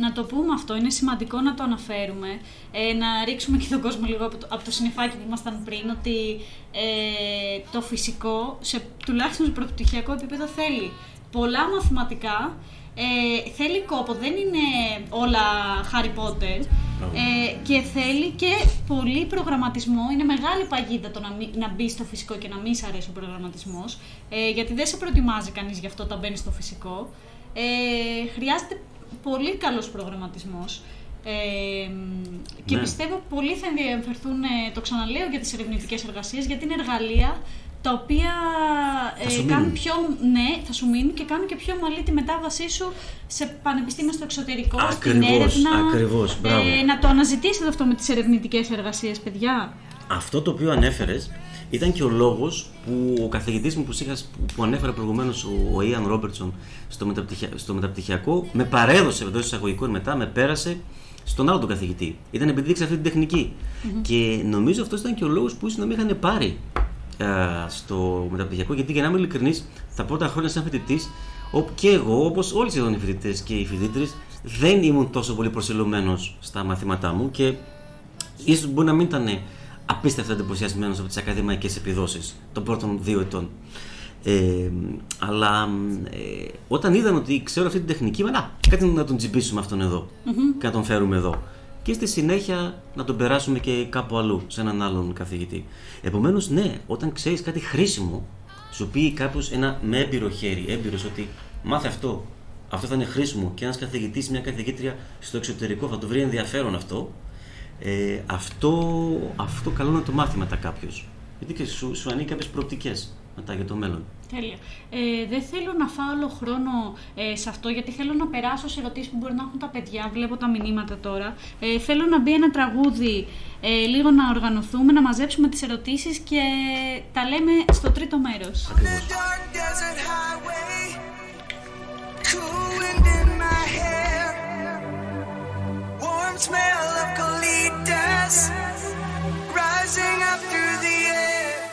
Να το πούμε αυτό, είναι σημαντικό να το αναφέρουμε, ε, να ρίξουμε και τον κόσμο λίγο από το, από το συννεφάκι που ήμασταν πριν, ότι ε, το φυσικό, σε, τουλάχιστον σε πρωτοπτυχιακό επίπεδο, θέλει πολλά μαθηματικά, ε, θέλει κόπο, δεν είναι όλα Harry Potter Μπράβο. ε, και θέλει και πολύ προγραμματισμό. Είναι μεγάλη παγίδα το να, μην, να μπεις στο φυσικό και να μην σ' αρέσει ο προγραμματισμός, ε, γιατί δεν σε προετοιμάζει κανείς γι' αυτό όταν μπαίνεις στο φυσικό. Ε, χρειάζεται πολύ καλός προγραμματισμός. Ε, και Ναι. πιστεύω πολλοί θα ενδιαφερθούν, ε, το ξαναλέω, για τις ερευνητικές εργασίες, γιατί είναι εργαλεία τα οποία Θα σου ε, κάνουν μείνουν. πιο, ναι, θα σου μείνουν και κάνουν και πιο ομαλή τη μετάβασή σου σε πανεπιστήμια στο εξωτερικό, στην Ακριβώς, έρευνα. ακριβώς, μπράβο. Ε, να το αναζητήσετε αυτό με τις ερευνητικές εργασίες, παιδιά. Αυτό το οποίο ανέφερες ήταν και ο λόγος που ο καθηγητής μου που, είχα, που, που ανέφερε προηγουμένως ο, ο Ιαν Ρόμπερτσον στο, μεταπτυχια, στο μεταπτυχιακό, με παρέδωσε εντό εισαγωγικών μετά, με πέρασε στον άλλο τον καθηγητή. Ήταν επειδή ήξερε αυτή την τεχνικη Και νομίζω αυτός ήταν και ο λόγος που ίσως να με είχαν πάρει ε, στο μεταπτυχιακό. Γιατί για να είμαι ειλικρινής, τα πρώτα χρόνια σαν φοιτητής, και εγώ, όπως όλοι σχεδόν οι φοιτητές και οι φοιτήτρε, δεν ήμουν τόσο πολύ προσιλωμένος στα μαθήματά μου και ίσως μπορεί να μην ήταν απίστευτα εντυπωσιασμένος από τις ακαδημαϊκές επιδόσεις των πρώτων δύο ετών. Ε, αλλά ε, όταν είδαν ότι ξέρω αυτή την τεχνική, είπαν, «Α, κάτι να τον τσιμπήσουμε αυτόν εδώ και να τον φέρουμε εδώ. Και στη συνέχεια να τον περάσουμε και κάπου αλλού, σε έναν άλλον καθηγητή. Επομένως, ναι, όταν ξέρεις κάτι χρήσιμο, σου πει κάποιο ένα με έμπειρο χέρι, έμπειρος ότι μάθε αυτό, αυτό θα είναι χρήσιμο και ένας καθηγητής, μια καθηγήτρια στο εξωτερικό θα το βρει ενδιαφέρον αυτό, ε, αυτό, αυτό καλό να το μάθει μετά κάποιος. Γιατί και σου, σου ανοίγει κάποιες προοπτικές μετά για το μέλλον. Τέλεια. Ε, δεν θέλω να φάω όλο χρόνο ε, σε αυτό, γιατί θέλω να περάσω σε ερωτήσεις που μπορεί να έχουν τα παιδιά. Βλέπω τα μηνύματα τώρα. Ε, θέλω να μπει ένα τραγούδι, ε, λίγο να οργανωθούμε, να μαζέψουμε τις ερωτήσεις και τα λέμε στο τρίτο μέρος. Ακριβώς. Warm smell of colitas rising up through the air.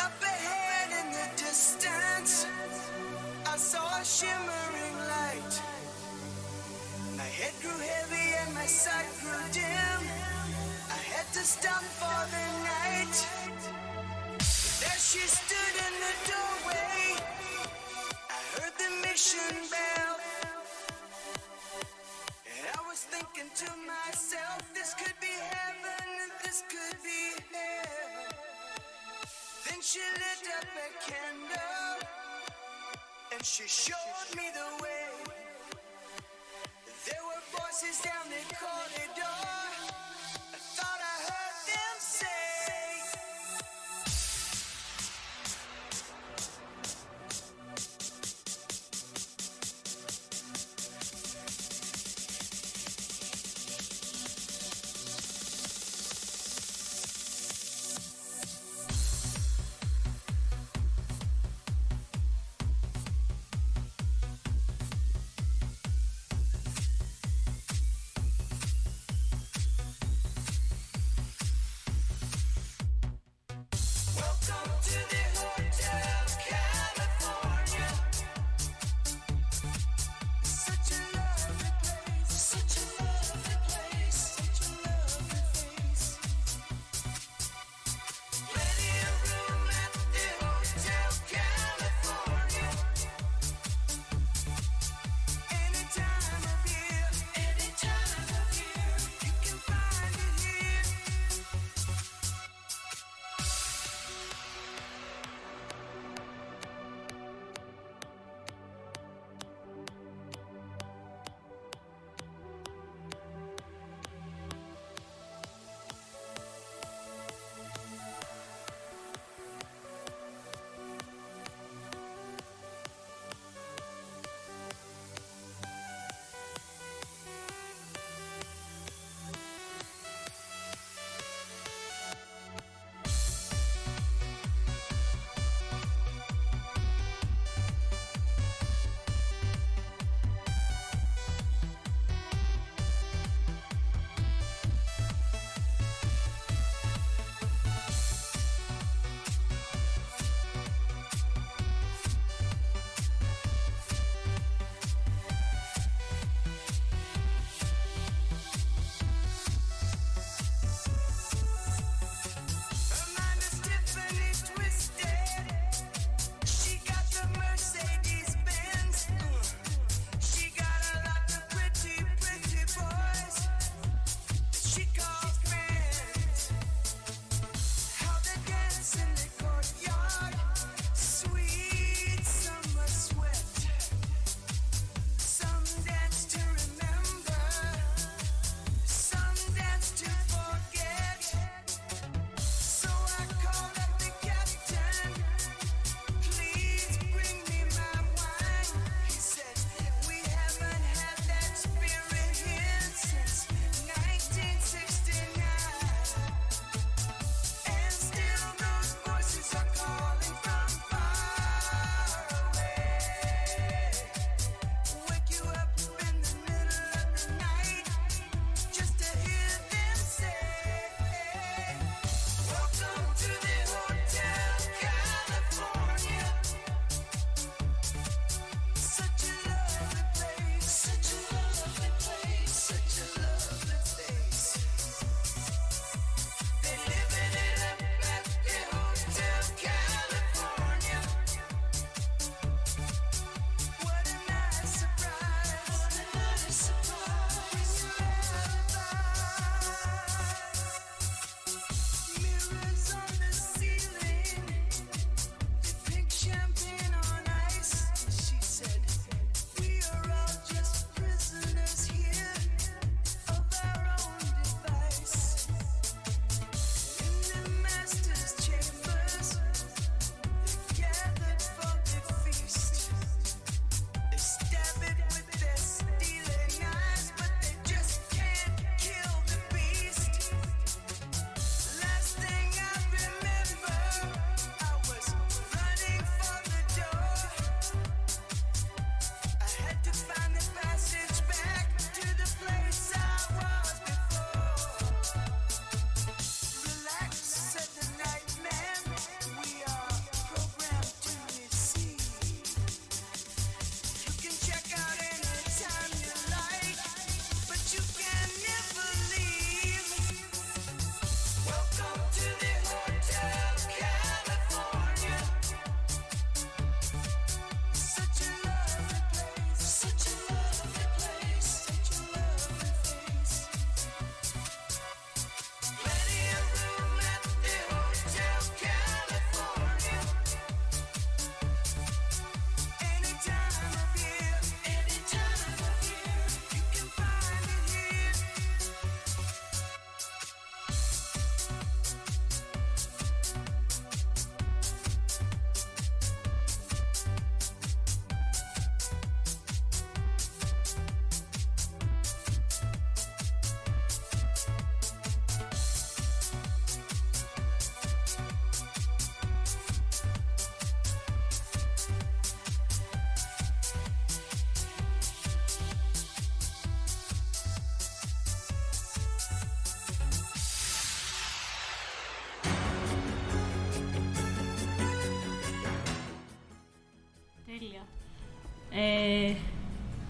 Up ahead in the distance, I saw a shimmering light. My head grew heavy and my sight grew dim. I had to stop for the night. There she stood in the doorway. I heard the mission bell. Thinking to myself, this could be heaven, this could be hell. Then she lit up a candle and she showed me the way. There were voices down the corridor.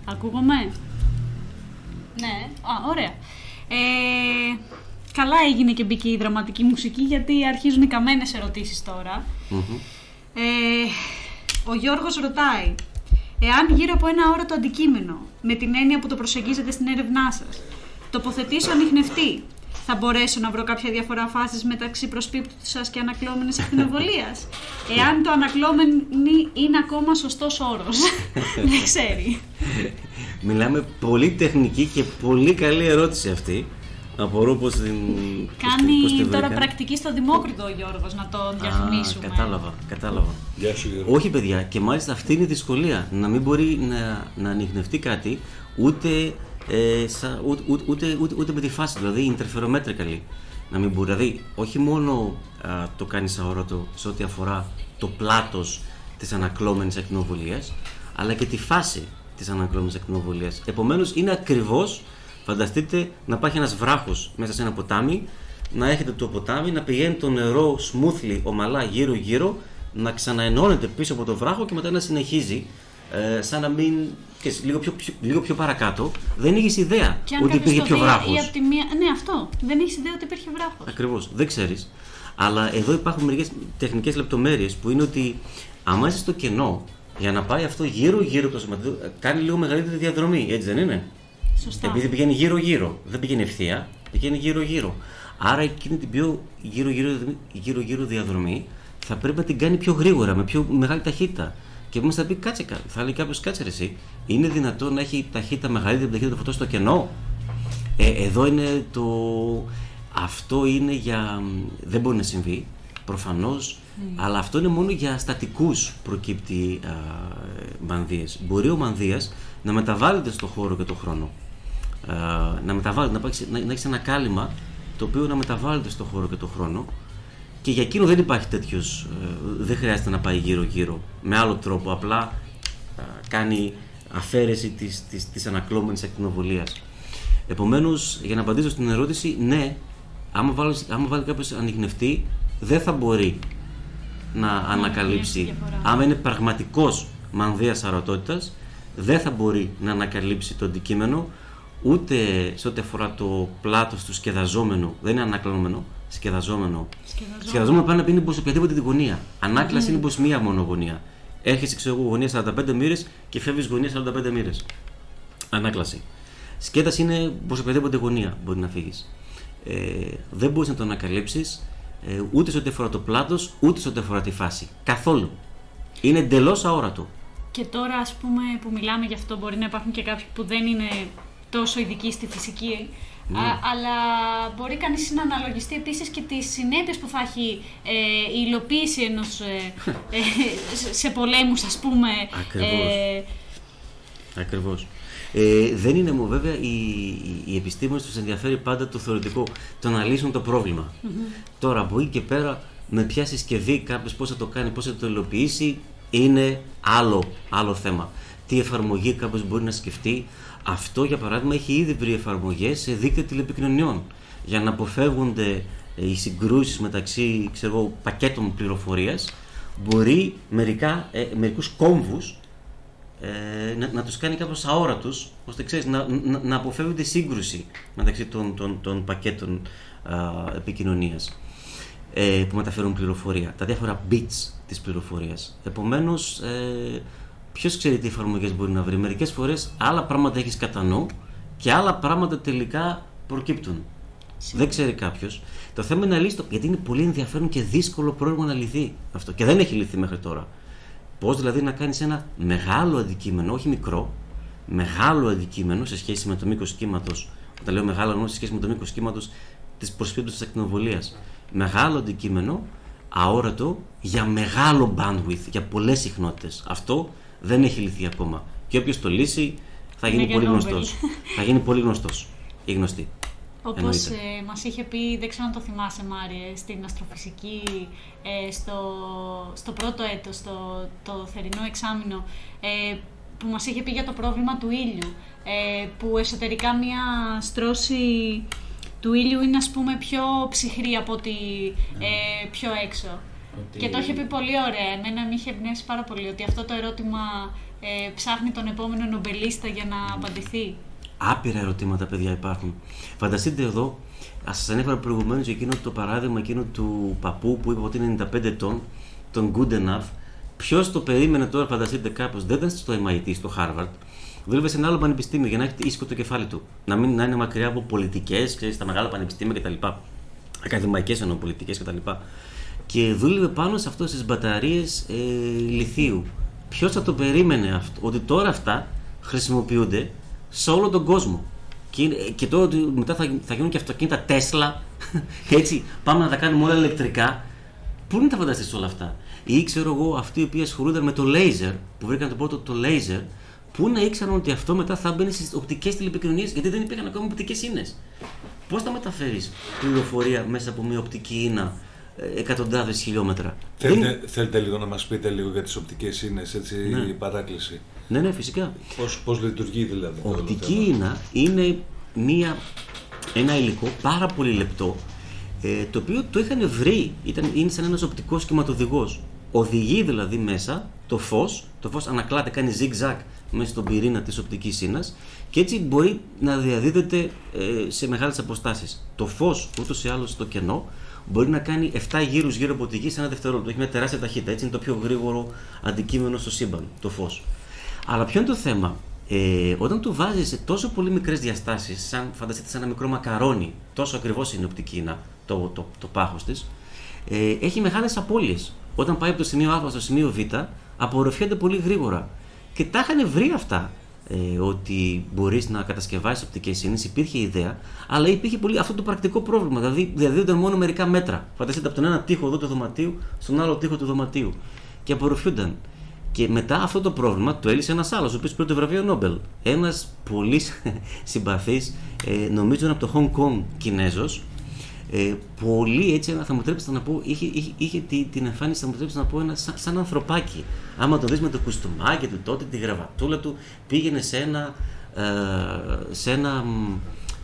Ακούγομαι; Ναι, α, ωραία. Ε, καλά έγινε και μπήκε η δραματική μουσική γιατί αρχίζουν οι καμένες ερωτήσεις τώρα. Μμμ. Ε, ο Γιώργος ρωτάει, εάν γύρω από ένα όρατο αντικείμενο, με την έννοια που το προσεγγίζετε στην έρευνά σας, τοποθετήσω ανιχνευτή, θα μπορέσω να βρω κάποια διαφορά φάσης μεταξύ προσπίπτου σας και ανακλώμενης ακτινοβολίας. *laughs* Εάν το ανακλώμενη είναι ακόμα σωστός όρος. *laughs* Δεν ξέρει. Μιλάμε πολύ τεχνική και πολύ καλή ερώτηση αυτή. Απορώ πώς την. πώς τη- πώς τη Κάνει τώρα βρήκα. πρακτική στο Δημόκριτο ο Γιώργος, να το Α, διαφημίσουμε. κατάλαβα, κατάλαβα. Γεια σου Γιώργο. Όχι, παιδιά, και μάλιστα αυτή είναι η δυσκολία. Να μην μπορεί να, να ανοιχνευτεί κάτι ούτε, ε, σα, ούτε, ούτε, ούτε, ούτε, ούτε με τη φάση, δηλαδή interferometrically. Να μην μπορεί. Δηλαδή, όχι μόνο α, το κάνεις αόρατο σε ό,τι αφορά το πλάτος της ανακλώμενης ακτινοβολία, αλλά και τη φάση της ανακλώμενης ακτινοβολία. Επομένως, είναι ακριβώς, φανταστείτε, να υπάρχει ένας βράχος μέσα σε ένα ποτάμι, να έχετε το ποτάμι, να πηγαίνει το νερό smoothly, ομαλά γύρω-γύρω, να ξαναενώνεται πίσω από το βράχο και μετά να συνεχίζει. Ε, σαν να μην. Ξέρεις, λίγο, πιο, πιο- λίγο πιο παρακάτω, δεν είχε ιδέα Και αν ότι κάποιος υπήρχε το πιο δει βράχος. ή από τη μία... Ναι, αυτό. Δεν έχεις ιδέα ότι υπήρχε βράχος. Ακριβώς, δεν ξέρεις. Αλλά εδώ υπάρχουν μερικές τεχνικές λεπτομέρειες που είναι ότι άμα είσαι στο κενό, για να πάει αυτό γύρω-γύρω από το σωματίδιο, κάνει λίγο μεγαλύτερη διαδρομή, έτσι δεν είναι; Σωστά. Επειδή πηγαίνει γύρω-γύρω, δεν πηγαίνει ευθεία, πηγαίνει γύρω-γύρω. Άρα εκείνη την πιο γύρω-γύρω, γύρω-γύρω διαδρομή θα πρέπει να την κάνει πιο γρήγορα, με πιο μεγάλη ταχύτητα. Και εμεί θα πει, κάτσε, κα- θα λέει κάποιος, κάτσε ρε, εσύ, είναι δυνατόν να έχει ταχύτητα μεγαλύτερη από την ταχύτητα του φωτό στο κενό; Ε, εδώ είναι το. Αυτό είναι για. Δεν μπορεί να συμβεί, προφανώς, αλλά αυτό είναι μόνο για στατικούς προκύπτει α, μανδύες. Μπορεί ο μανδύας να μεταβάλλεται στο χώρο και το χρόνο. Α, να, μεταβάλλεται, να, υπάρξει- να, να έχει ένα κάλυμα το οποίο να μεταβάλλεται στο χώρο και το χρόνο και για εκείνο δεν υπάρχει τέτοιος, ε, δεν χρειάζεται να πάει γύρω-γύρω με άλλο τρόπο, απλά α, κάνει αφαίρεση της, της, της ανακλώμενης ακτινοβολίας. Επομένως, για να απαντήσω στην ερώτηση, ναι, άμα, βάλεις, άμα βάλει κάποιος ανοιχνευτή, δεν θα μπορεί να ανακαλύψει. διαφορά. Άμα είναι πραγματικός μανδύας αρωτότητας, δεν θα μπορεί να ανακαλύψει το αντικείμενο, ούτε σε ό,τι αφορά το πλάτος του σκεδαζόμενου, δεν είναι ανακλωμένο, σκεδαζόμενο. Σκεδαζόμενο. Σκεδαζόμενο πάει να πει είναι σε οποιαδήποτε την γωνία. Ανάκλαση είναι προς μία μόνο γωνία. Έρχεσαι, ξέρω εγώ, γωνία 45 μοίρες και φεύγεις γωνία 45 μοίρες. Ανάκλαση. Σκέταση είναι προ οποιαδήποτε γωνία μπορεί να φύγεις. Ε, δεν μπορείς να το ανακαλύψεις ε, ούτε σε ό,τι αφορά το πλάτος, ούτε σε ό,τι αφορά τη φάση. Καθόλου. Είναι εντελώς αόρατο. Και τώρα, ας πούμε, που μιλάμε γι' αυτό, μπορεί να υπάρχουν και κάποιοι που δεν είναι τόσο ειδικοί στη φυσική. Ναι. Α, αλλά μπορεί κανείς να αναλογιστεί επίσης και τις συνέπειες που θα έχει ε, η υλοποίηση ενός ε, ε, σε- σε πολέμους, ας πούμε. Ακριβώς. Ε, Ακριβώς. Ε, δεν είναι μου βέβαια οι, οι, οι επιστήμονες τους ενδιαφέρει πάντα το θεωρητικό, το να λύσουν το προβλημα Τώρα από εκεί και πέρα με ποια συσκευή κάποιος πώς θα το κάνει, πώς θα το υλοποιήσει είναι άλλο, άλλο θέμα. Τι εφαρμογή κάποιος μπορεί να σκεφτεί. Αυτό για παράδειγμα έχει ήδη βρει εφαρμογές σε δίκτυα τηλεπικοινωνιών για να αποφεύγονται ε, οι συγκρούσεις μεταξύ ξέρω, εγώ, πακέτων πληροφορίας. Μπορεί μερικά, ε, μερικούς κόμβους ε, να, να τους κάνει κάπως αόρατους, ώστε ξέρεις, να, να, να αποφεύγεται σύγκρουση μεταξύ των, των, των πακέτων α, επικοινωνίας ε, που μεταφέρουν πληροφορία, τα διάφορα bits της πληροφορίας. Επομένως, ε, ποιος ξέρει τι εφαρμογές μπορεί να βρει. Μερικές φορές άλλα πράγματα έχεις κατά νου και άλλα πράγματα τελικά προκύπτουν. Δεν ξέρει κάποιος. Το θέμα είναι να λύσεις το. Γιατί είναι πολύ ενδιαφέρον και δύσκολο πρόβλημα να λυθεί αυτό. Και δεν έχει λυθεί μέχρι τώρα. Πώς δηλαδή να κάνεις ένα μεγάλο αντικείμενο, όχι μικρό, μεγάλο αντικείμενο σε σχέση με το μήκος κύματος. Όταν λέω μεγάλο, εννοώ σε σχέση με το μήκος κύματος της προσφύτου της ακτινοβολίας. Μεγάλο αντικείμενο, αόρατο, για μεγάλο bandwidth, για πολλές συχνότητες. Αυτό δεν έχει λυθεί ακόμα. Και όποιος το λύσει θα Είναι γίνει για πολύ Νόμπελ. γνωστός. θα γίνει πολύ γνωστός ή γνωστή. Όπως Εννοείται. ε, μας είχε πει, δεν ξέρω αν το θυμάσαι Μάριε, στην αστροφυσική, ε, στο, στο πρώτο έτος, στο, το θερινό εξάμεινο, ε, που μας είχε πει για το πρόβλημα του ήλιου, ε, που εσωτερικά μια στρώση του ήλιου είναι ας πούμε πιο ψυχρή από ότι ε, πιο έξω. Ότι- Και το είχε πει πολύ ωραία. Εμένα με είχε εμπνεύσει πάρα πολύ ότι αυτό το ερώτημα ε, ψάχνει τον επόμενο νομπελίστα για να απαντηθεί. Άπειρα ερωτήματα, παιδιά, υπάρχουν. Φανταστείτε εδώ, ας σας ανέφερα προηγουμένως εκείνο το παράδειγμα εκείνο του παππού που είπε ότι είναι 95 ετών, τον good enough. Ποιος το περίμενε τώρα, φανταστείτε κάπως, δεν ήταν στο MIT, στο Harvard. Δούλευε σε ένα άλλο πανεπιστήμιο για να έχει ήσυχο το κεφάλι του. Να μην να είναι μακριά από πολιτικές, τα μεγάλα πανεπιστήμια κτλ. Ακαδημαϊκές εννοώ πολιτικές κτλ. Και δούλευε πάνω σε αυτό στις μπαταρίες ε, λιθίου. Ποιος θα το περίμενε αυτό, ότι τώρα αυτά χρησιμοποιούνται σε όλο τον κόσμο; Και, είναι- και τώρα ότι μετά θα, θα γίνουν και αυτοκίνητα Tesla. *laughs* Έτσι, πάμε να τα κάνουμε όλα ηλεκτρικά. Πού είναι τα φανταστείς όλα αυτά; Ή ξέρω εγώ, αυτοί οι οποίοι ασχολούνταν με το laser, που βρήκαν το πρώτο το laser, πού να ήξεραν ότι αυτό μετά θα μπαίνει στις οπτικές τηλεπικοινωνίες, γιατί δεν υπήρχαν ακόμα οπτικές ίνες; Πώς θα μεταφέρεις πληροφορία μέσα από μια οπτική ίνα ε, εκατοντάδες χιλιόμετρα. Δεν- Θέλετε, θέλετε λίγο να μας πείτε λίγο για τις οπτικές ίνες, έτσι, η παράκληση. Ναι, ναι, φυσικά. Πώς, πώς λειτουργεί δηλαδή. το όλο Οπτική θέμα; ίνα είναι μια, ένα υλικό πάρα πολύ λεπτό ε, το οποίο το είχαν βρει, ήταν, είναι σαν ένας οπτικός σχηματοδηγός. Οδηγεί δηλαδή μέσα το φως, το φως ανακλάται, κάνει zigzag μέσα στον πυρήνα της οπτικής ίνας και έτσι μπορεί να διαδίδεται ε, σε μεγάλες αποστάσεις. Το φως ούτως ή άλλως στο κενό μπορεί να κάνει 7 γύρους γύρω από τη γη σε ένα δευτερόλεπτο. Έχει μια τεράστια ταχύτητα. Έτσι είναι το πιο γρήγορο αντικείμενο στο σύμπαν, το φως. Αλλά ποιο είναι το θέμα, ε, όταν το βάζεις σε τόσο πολύ μικρές διαστάσεις, σαν φανταστείτε σε ένα μικρό μακαρόνι, τόσο ακριβώς είναι η οπτική ίνα, το, το, το πάχος της, ε, έχει μεγάλες απώλειες. Όταν πάει από το σημείο Α στο σημείο Β, απορροφιέται πολύ γρήγορα. Και τα είχαν βρει αυτά. Ε, ότι μπορείς να κατασκευάσεις οπτικές ίνε, υπήρχε ιδέα, αλλά υπήρχε πολύ αυτό το πρακτικό πρόβλημα. Δηλαδή, διαδίδονταν μόνο μερικά μέτρα. Φανταστείτε από τον ένα τοίχο εδώ του δωματίου στον άλλο τοίχο του δωματίου. Και απορροφιούνταν. Και μετά αυτό το πρόβλημα το έλυσε ένας άλλος, ο οποίος πήρε το βραβείο Νόμπελ. Ένας πολύ *laughs* συμπαθής, ε, νομίζω είναι από το Hong Kong Κινέζος. Ε, πολύ έτσι, θα μου τρέψετε να πω, είχε, είχε, είχε τη- την εμφάνιση, θα μου τρέψετε να πω, ένα, σαν, σαν ανθρωπάκι. Άμα το δεις με το κουστούμάκι του τότε, τη γραβατούλα του, πήγαινε σε ένα, ε, σε ένα μ,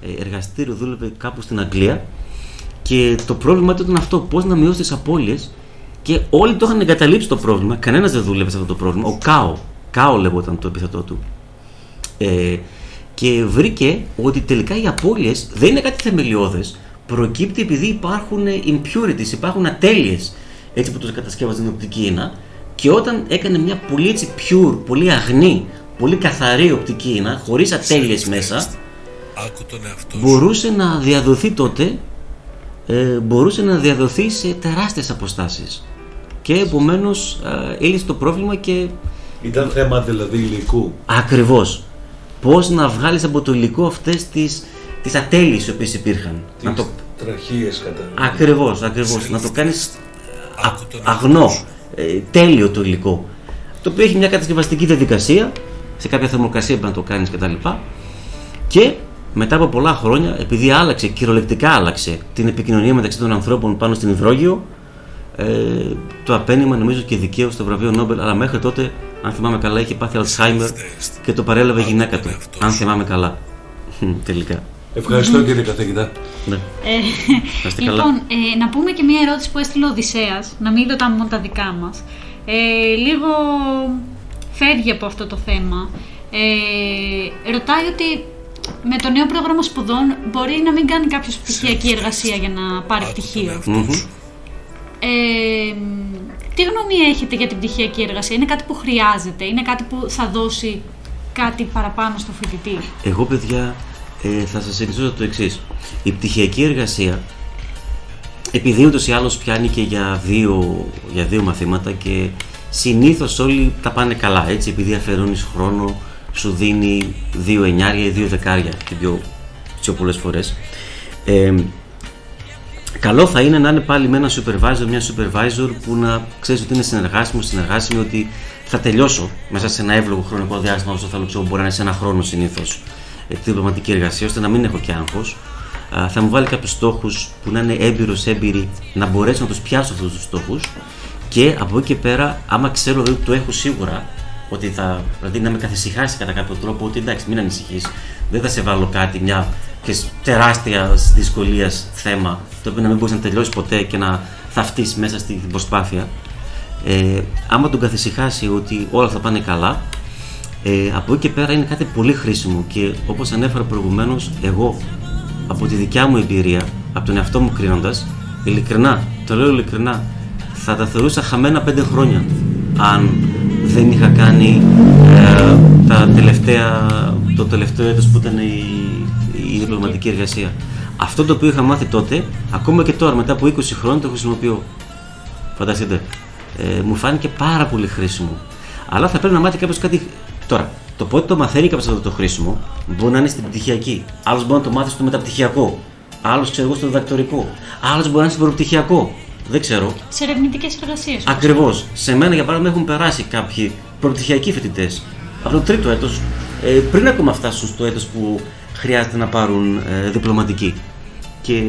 ε, εργαστήριο, δούλευε κάπου στην Αγγλία και το πρόβλημα του ήταν αυτό, πώς να μειώσεις τις απώλειες και όλοι το είχαν εγκαταλείψει το πρόβλημα, κανένας δεν δούλευε σε αυτό το πρόβλημα. Ο Κάο, Κάο λεγόταν το επίθετό του. Ε, και βρήκε ότι τελικά οι απώλειες δεν είναι κάτι θεμελιώδες, προκύπτει επειδή υπάρχουν impurities, υπάρχουν ατέλειες έτσι που το κατασκεύαζε την οπτική ίνα και όταν έκανε μια πολύ έτσι pure, πολύ αγνή, πολύ καθαρή οπτική ίνα, χωρίς ατέλειες μέσα, Άκου τον εαυτό σου. μπορούσε να διαδοθεί τότε ε, μπορούσε να διαδοθεί σε τεράστιες αποστάσεις και επομένως ε, έλυσε το πρόβλημα και Ήταν θέμα δηλαδή υλικού. ακριβώς πώς να βγάλεις από το υλικό αυτές τις, τις ατέλειες οι οποίες υπήρχαν να το, Τραχίες κατά. ακριβώς, ακριβώς να το κάνεις α- Άκου τον αγνό, εαυτό σου. ε, τέλειο το υλικό το οποίο έχει μια κατασκευαστική διαδικασία σε κάποια θερμοκρασία πρέπει να το κάνεις κτλ και μετά από πολλά χρόνια, επειδή άλλαξε, κυριολεκτικά άλλαξε την επικοινωνία μεταξύ των ανθρώπων πάνω στην υδρόγειο, ε, το απένιμα νομίζω και δικαίως στο βραβείο Νόμπελ, αλλά μέχρι τότε, αν θυμάμαι καλά, είχε πάθει Alzheimer και το παρέλαβε η γυναίκα του. Αν θυμάμαι καλά. Χμ, Τελικά. Ευχαριστώ κύριε καθηγητά. Ναι. Ε, Να είστε καλά. λοιπόν, ε, να πούμε και μια ερώτηση που έστειλε ο Οδυσσέας, να μην ρωτάμε μόνο τα δικά μας. Ε, λίγο φεύγει από αυτό το θέμα. Ε, ρωτάει ότι με το νέο πρόγραμμα σπουδών μπορεί να μην κάνει κάποιος πτυχιακή εργασία για να πάρει Άκου τον πτυχίο. εαυτό σου. Ε, τι γνώμη έχετε για την πτυχιακή εργασία, είναι κάτι που χρειάζεται, είναι κάτι που θα δώσει κάτι παραπάνω στο φοιτητή; Εγώ, παιδιά, ε, θα σας ενισχύσω το εξής. Η πτυχιακή εργασία, επειδή ούτως ή άλλως πιάνει και για δύο, για δύο μαθήματα και συνήθως όλοι τα πάνε καλά, έτσι, επειδή αφαιρώνεις χρόνο, σου δίνει δύο εννιάρια ή δύο δεκάρια, και πιο, πιο πολλές φορές. Ε, Καλό θα είναι να είναι πάλι με ένα supervisor, μια supervisor που να ξέρεις ότι είναι συνεργάσιμος, συνεργάσιμο, ότι θα τελειώσω μέσα σε ένα εύλογο χρονικό διάστημα όσο θέλω, ξέρω, μπορεί να είναι σε ένα χρόνο συνήθως τη διπλωματική εργασία, ώστε να μην έχω και άγχος. Θα μου βάλει κάποιους στόχους που να είναι έμπειρος, έμπειροι, να μπορέσω να τους πιάσω αυτούς τους στόχους και από εκεί και πέρα, άμα ξέρω ότι το έχω σίγουρα, ότι θα, δηλαδή να με καθησυχάσει κατά κάποιο τρόπο, ότι εντάξει, μην ανησυχείς, δεν θα σε βάλω κάτι, μια ξέρεις, τεράστια δυσκολίας θέμα, το οποίο να μην μπορείς να τελειώσεις ποτέ και να θαυτεί μέσα στην προσπάθεια. Ε, άμα τον καθησυχάσει ότι όλα θα πάνε καλά, Ε, από εκεί και πέρα είναι κάτι πολύ χρήσιμο και όπως ανέφερα προηγουμένως, εγώ από τη δικιά μου εμπειρία, από τον εαυτό μου κρίνοντας, ειλικρινά, το λέω ειλικρινά, θα τα θεωρούσα χαμένα πέντε χρόνια αν δεν είχα κάνει ε, τα τελευταία, το τελευταίο έτος που ήταν η, η διπλωματική εργασία. Αυτό το οποίο είχα μάθει τότε, ακόμα και τώρα μετά από 20 χρόνια το χρησιμοποιώ. Φανταστείτε. Ε, μου φάνηκε πάρα πολύ χρήσιμο. Αλλά θα πρέπει να μάθει κάποιος κάτι. Τώρα, το πότε το μαθαίνει κάποιος αυτό το χρήσιμο μπορεί να είναι στην πτυχιακή. Άλλος μπορεί να το μάθει στο μεταπτυχιακό. Άλλος ξέρω εγώ στο διδακτορικό. Άλλος μπορεί να είναι στο προπτυχιακό. Δεν ξέρω. Σε ερευνητικές εργασίες. Ακριβώς. Σε μένα, για παράδειγμα, έχουν περάσει κάποιοι προπτυχιακοί φοιτητές από το τρίτο έτος, ε, πριν ακόμα φτάσουν στο έτος που χρειάζεται να πάρουν ε, διπλωματική. Και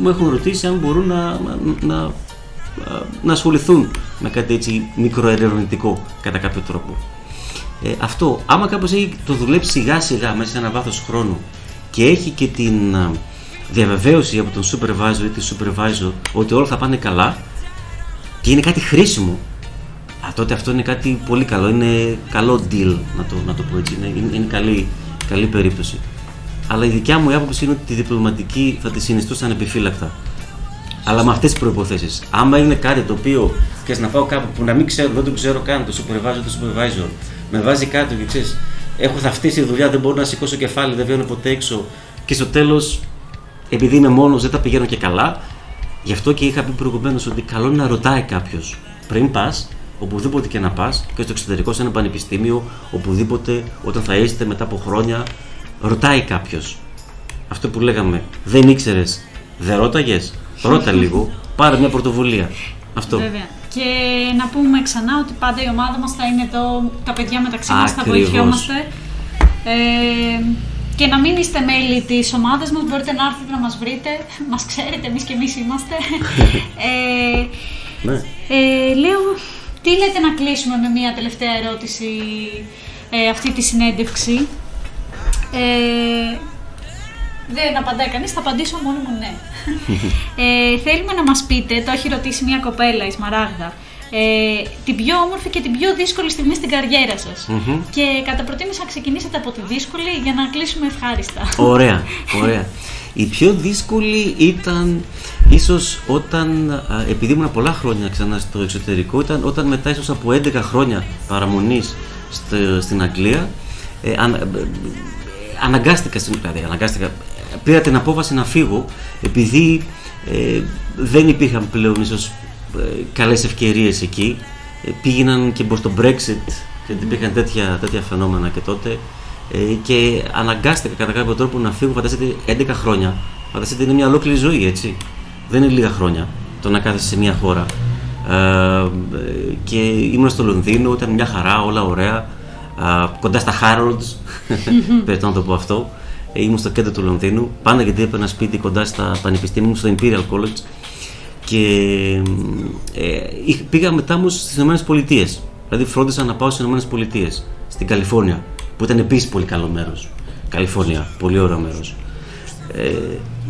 μου έχουν ρωτήσει αν μπορούν να, να, να, να ασχοληθούν με κάτι έτσι μικροερευνητικό κατά κάποιο τρόπο. Ε, αυτό, άμα κάποιος έχει το δουλέψει σιγά σιγά μέσα σε ένα βάθος χρόνου και έχει και την α, διαβεβαίωση από τον supervisor ή τη supervisor ότι όλα θα πάνε καλά και είναι κάτι χρήσιμο α, τότε αυτό είναι κάτι πολύ καλό, είναι καλό deal να το, να το πω έτσι, είναι, είναι, είναι καλή, καλή περίπτωση. Αλλά η δικιά μου άποψη είναι ότι τη διπλωματική θα τη συνιστούσαν επιφύλακτα. Αλλά με αυτές τις προποθέσει. Άμα είναι κάτι το οποίο και να πάω κάπου που να μην ξέρω, δεν το ξέρω καν, το supervisor, το supervisor, με βάζει κάτω και ξέρεις, έχω θαυτίσει τη δουλειά, δεν μπορώ να σηκώσω κεφάλι, δεν βγαίνω ποτέ έξω. Και στο τέλος, επειδή είμαι μόνος, δεν τα πηγαίνω και καλά. Γι' αυτό και είχα πει προηγουμένως ότι καλό είναι να ρωτάει κάποιος πριν πας, οπουδήποτε και να πας, και στο εξωτερικό, σε ένα πανεπιστήμιο, οπουδήποτε, όταν θα είστε μετά από χρόνια, ρωτάει κάποιος. Αυτό που λέγαμε, δεν ήξερες, δεν ρώταγες, ρώτα λίγο, πάρε μια πρωτοβουλία. Αυτό. Βέβαια. Και να πούμε ξανά ότι πάντα η ομάδα μας θα είναι εδώ, τα παιδιά μεταξύ μας θα Ακριβώς. βοηθιόμαστε. Ε, και να μην είστε μέλη της ομάδας μας, μπορείτε να έρθετε να μας βρείτε. *laughs* Μας ξέρετε, εμείς και εμείς είμαστε. *laughs* ε, Ναι. ε, λέω, τι λέτε να κλείσουμε με μια τελευταία ερώτηση ε, αυτή τη συνέντευξη; Ε, δεν απαντάει κανείς, θα απαντήσω μόνο μου ναι. *laughs* ε, θέλουμε να μας πείτε, το έχει ρωτήσει μια κοπέλα, η Σμαράγδα, ε, την πιο όμορφη και την πιο δύσκολη στιγμή στην καριέρα σας. Μμμ. Και κατά προτίμηση να ξεκινήσετε από τη δύσκολη για να κλείσουμε ευχάριστα. Ωραία, *laughs* ωραία. Η πιο δύσκολη ήταν ίσως όταν, α, επειδή ήμουν πολλά χρόνια ξανά στο εξωτερικό, ήταν όταν μετά ίσως από 11 χρόνια παραμονής στο- στην Αγγλία, ε, αν- ε, ε, αναγκάστηκα, στην- δηλαδή αναγκάστηκα, πήρα την απόφαση να φύγω επειδή ε, δεν υπήρχαν πλέον ίσως ε, καλές ευκαιρίες εκεί. Ε, πήγαιναν και προς το Brexit και υπήρχαν τέτοια, τέτοια φαινόμενα και τότε ε, και αναγκάστηκα κατά κάποιο τρόπο να φύγω, φανταστείτε 11 χρόνια. Φανταστείτε είναι μια ολόκληρη ζωή, έτσι. Δεν είναι λίγα χρόνια το να κάθεσαι σε μια χώρα. Ε, ε, και ήμουν στο Λονδίνο, ήταν μια χαρά, όλα ωραία. Α, κοντά στα Harrods, *laughs* πρέπει να το πω αυτό. Ε, ήμουν στο κέντρο του Λονδίνου, πάντα γιατί έπαιρνα σπίτι κοντά στα πανεπιστήμια μου, στο Imperial College. Και ε, είχ- πήγα μετά μου στις Ηνωμένες Πολιτείες. Δηλαδή φρόντισα να πάω στις Ηνωμένες Πολιτείες, στην Καλιφόρνια, που ήταν επίσης πολύ καλό μέρος. Καλιφόρνια, πολύ ωραίο μέρος. Ε,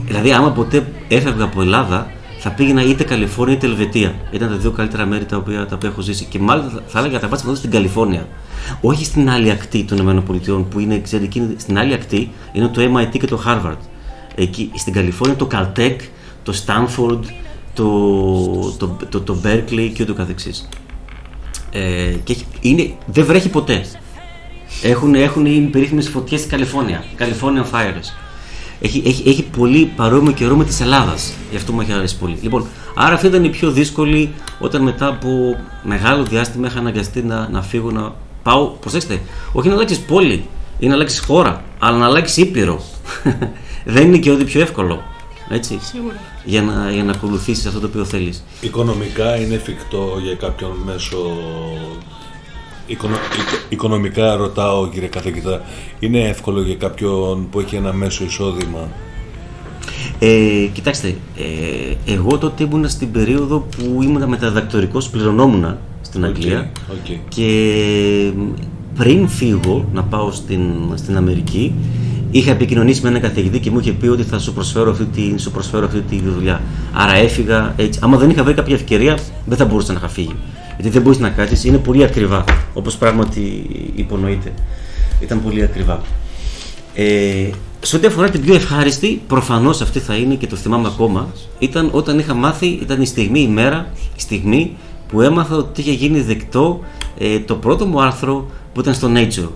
δηλαδή, άμα ποτέ έφευγα από Ελλάδα, θα πήγαινα είτε Καλιφόρνια είτε Ελβετία. Ήταν τα δύο καλύτερα μέρη τα οποία, τα οποία έχω ζήσει. Και μάλιστα θα- θα έλεγα τα πάτε στην Καλιφόρνια. Όχι στην άλλη ακτή των ΗΠΑ που είναι, ξέρετε, εκείνη- στην άλλη ακτή είναι το MIT και το Harvard. Εκεί, στην Καλιφόρνια το Caltech, το Stanford, το, το, το, το Berkeley και ούτω καθεξής. Ε, και έχει- είναι, δεν βρέχει ποτέ. Έχουν, έχουν οι περίφημες φωτιές στην Καλιφόρνια, California Fires. Έχει, έχει, έχει πολύ παρόμοιο καιρό με της Ελλάδας, γι' αυτό μου έχει αρέσει πολύ. Λοιπόν, άρα αυτή ήταν η πιο δύσκολη όταν μετά από μεγάλο διάστημα είχα αναγκαστεί να, να φύγω να πάω, προσέξτε, όχι να αλλάξεις πόλη ή να αλλάξεις χώρα, αλλά να αλλάξεις ήπειρο. *laughs* δεν είναι και ό,τι πιο εύκολο, έτσι, Σίγουρα. για να, για να ακολουθήσεις αυτό το οποίο θέλεις. Οικονομικά είναι εφικτό για κάποιον μέσο. Οικονο... οικο- Οικονομικά ρωτάω κύριε καθηγητά, είναι εύκολο για κάποιον που έχει ένα μέσο εισόδημα; Ε, κοιτάξτε, ε, εγώ τότε ήμουν στην περίοδο που ήμουν μεταδιδακτορικός, πληρωνόμουν στην Οκ, Αγγλία οκ. και πριν φύγω να πάω στην, στην Αμερική είχα επικοινωνήσει με έναν καθηγητή και μου είχε πει ότι θα σου προσφέρω αυτή τη, σου προσφέρω αυτή τη δουλειά. Άρα έφυγα έτσι. Άμα δεν είχα βρει κάποια ευκαιρία δεν θα μπορούσα να είχα φύγει. Γιατί Γιατί δεν μπορείς να κάτσεις, είναι πολύ ακριβά. Όπως πράγματι υπονοείται. Ήταν πολύ ακριβά. Ε, σε ό,τι αφορά την πιο ευχάριστη, προφανώς αυτή θα είναι και το θυμάμαι ακόμα, ήταν όταν είχα μάθει, ήταν η στιγμή, η μέρα, η στιγμή που έμαθα ότι είχε γίνει δεκτό ε, το πρώτο μου άρθρο που ήταν στο Nature.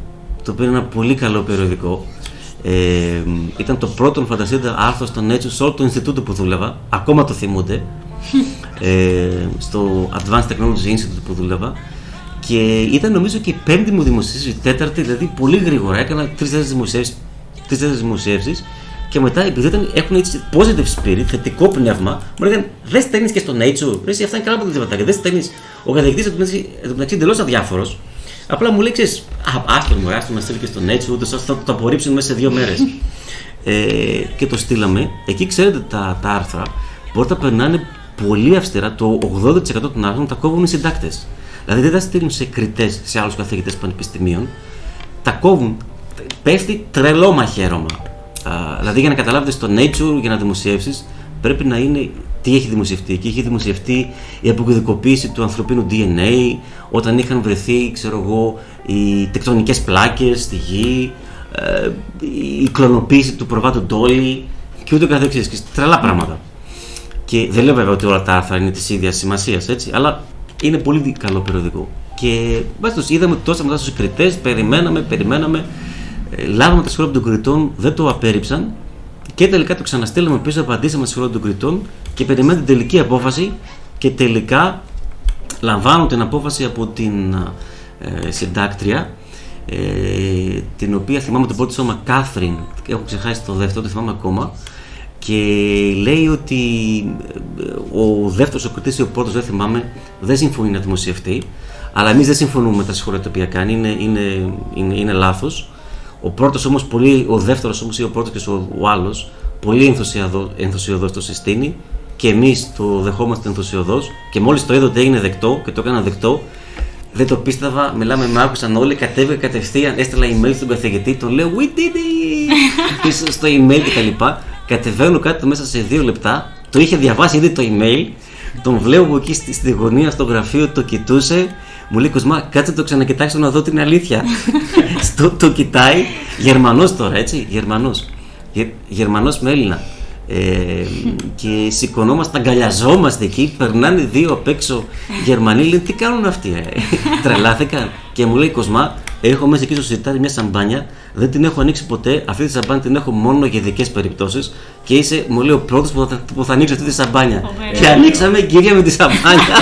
Το οποίο είναι ένα πολύ καλό περιοδικό. Ε, ήταν το πρώτο, φανταστείτε, άρθρο στο Nature σε όλο το Ινστιτούτο που δούλευα. Ακόμα το θυμούνται. Ε, στο Advanced Technology Institute που δούλευα. Και ήταν νομίζω και η πέμπτη μου δημοσίευση, η τέταρτη, δηλαδή πολύ γρήγορα. Έκανα τρει-τέσσερι δημοσίευσεις τρει-τέσσερι δημοσίευσεις και μετά επειδή ήταν, έχουν έτσι positive spirit, θετικό πνεύμα, μου λέγανε Δες ταινεί και στο Nature. Ρε, εσύ, αυτά είναι καλά από τα διαβατάκια. Δες ταινεί. Ο καθηγητής εν τω μεταξύ εντελώς αδιάφορος. Απλά μου λέει: Ξέρεις, Α, άστο μου, άστο μας στείλει και στο Nature, ούτε ώστε θα το απορρίψουν μέσα σε δύο μέρες. *laughs* ε, και το στείλαμε. Εκεί ξέρετε τα, τα άρθρα μπορεί να περνάνε πολύ αυστηρά. Το 80% των άρθρων τα κόβουν οι συντάκτες. Δηλαδή δεν τα στείλουν σε κριτές, σε άλλους καθηγητές πανεπιστημίων. Τα κόβουν πέφτει τρελό μαχαίρωμα. Α, δηλαδή για να καταλάβετε στο Nature για να δημοσιεύσεις πρέπει να είναι τι έχει δημοσιευτεί. Εκεί έχει δημοσιευτεί η αποκωδικοποίηση του ανθρωπίνου DNA όταν είχαν βρεθεί ξέρω εγώ, οι τεκτονικές πλάκες στη γη, ε, η κλωνοποίηση του προβάτου Ντόλι και ούτω καθεξής. Και τρελά πράγματα. Και δεν λέω βέβαια ότι όλα τα άρθρα είναι της ίδιας σημασίας, έτσι, αλλά είναι πολύ καλό περιοδικό. Και βάσει είδαμε τόσα μετά στους κριτέ, περιμέναμε, περιμέναμε. Ε, λάβαμε τα σχόλια των κριτών, δεν το απέρριψαν και τελικά το ξαναστήλαμε πίσω, απαντήσαμε στα σχόλια των κριτών και περιμένουμε την τελική απόφαση και τελικά λαμβάνουν την απόφαση από την ε, συντάκτρια ε, την οποία θυμάμαι το πρώτο σώμα Κάθριν έχω ξεχάσει το δεύτερο, το θυμάμαι ακόμα και λέει ότι ε, ο δεύτερος ο κριτής ή ο πρώτος δεν θυμάμαι δεν συμφωνεί να δημοσιευτεί αλλά εμείς δεν συμφωνούμε με τα σχόλια τα οποία κάνει, είναι, είναι, είναι, είναι λάθος ο πρώτος όμως, ο δεύτερος όμως ή ο πρώτος και ο, ο άλλος, πολύ ενθουσιοδός το συστήνει και εμείς το δεχόμαστε ενθουσιοδός και μόλις το είδα ότι έγινε δεκτό και το έκανα δεκτό, δεν το πίστευα, μιλάμε με άκουσαν όλοι, κατέβηκα κατευθείαν, έστειλα email στον καθηγητή, το λέω We did it! *laughs* Πίσω στο email κτλ. Κατεβαίνω κάτω μέσα σε δύο λεπτά, το είχε διαβάσει ήδη το email, τον βλέπω εκεί στη, στη γωνία στο γραφείο, το κοιτούσε μου λέει Κοσμά, κάτσε το ξανακοιτάξω να δω την αλήθεια. *laughs* Στο το κοιτάει. Γερμανός τώρα, έτσι. Γερμανός. Γερμανός με Έλληνα. Ε, *laughs* και σηκωνόμαστε, αγκαλιαζόμαστε εκεί. Περνάνε δύο απ' έξω Γερμανοί. Λένε τι κάνουν αυτοί, ε; *laughs* Τρελάθηκαν. Και μου λέει Κοσμά, έχω μέσα εκεί στο σιρτάρι μια σαμπάνια. Δεν την έχω ανοίξει ποτέ. Αυτή τη σαμπάνια την έχω μόνο για ειδικές περιπτώσεις. Και είσαι, μου λέει, ο πρώτος που, θα, που θα ανοίξει αυτή τη σαμπάνια. και ανοίξαμε και με τη σαμπάνια.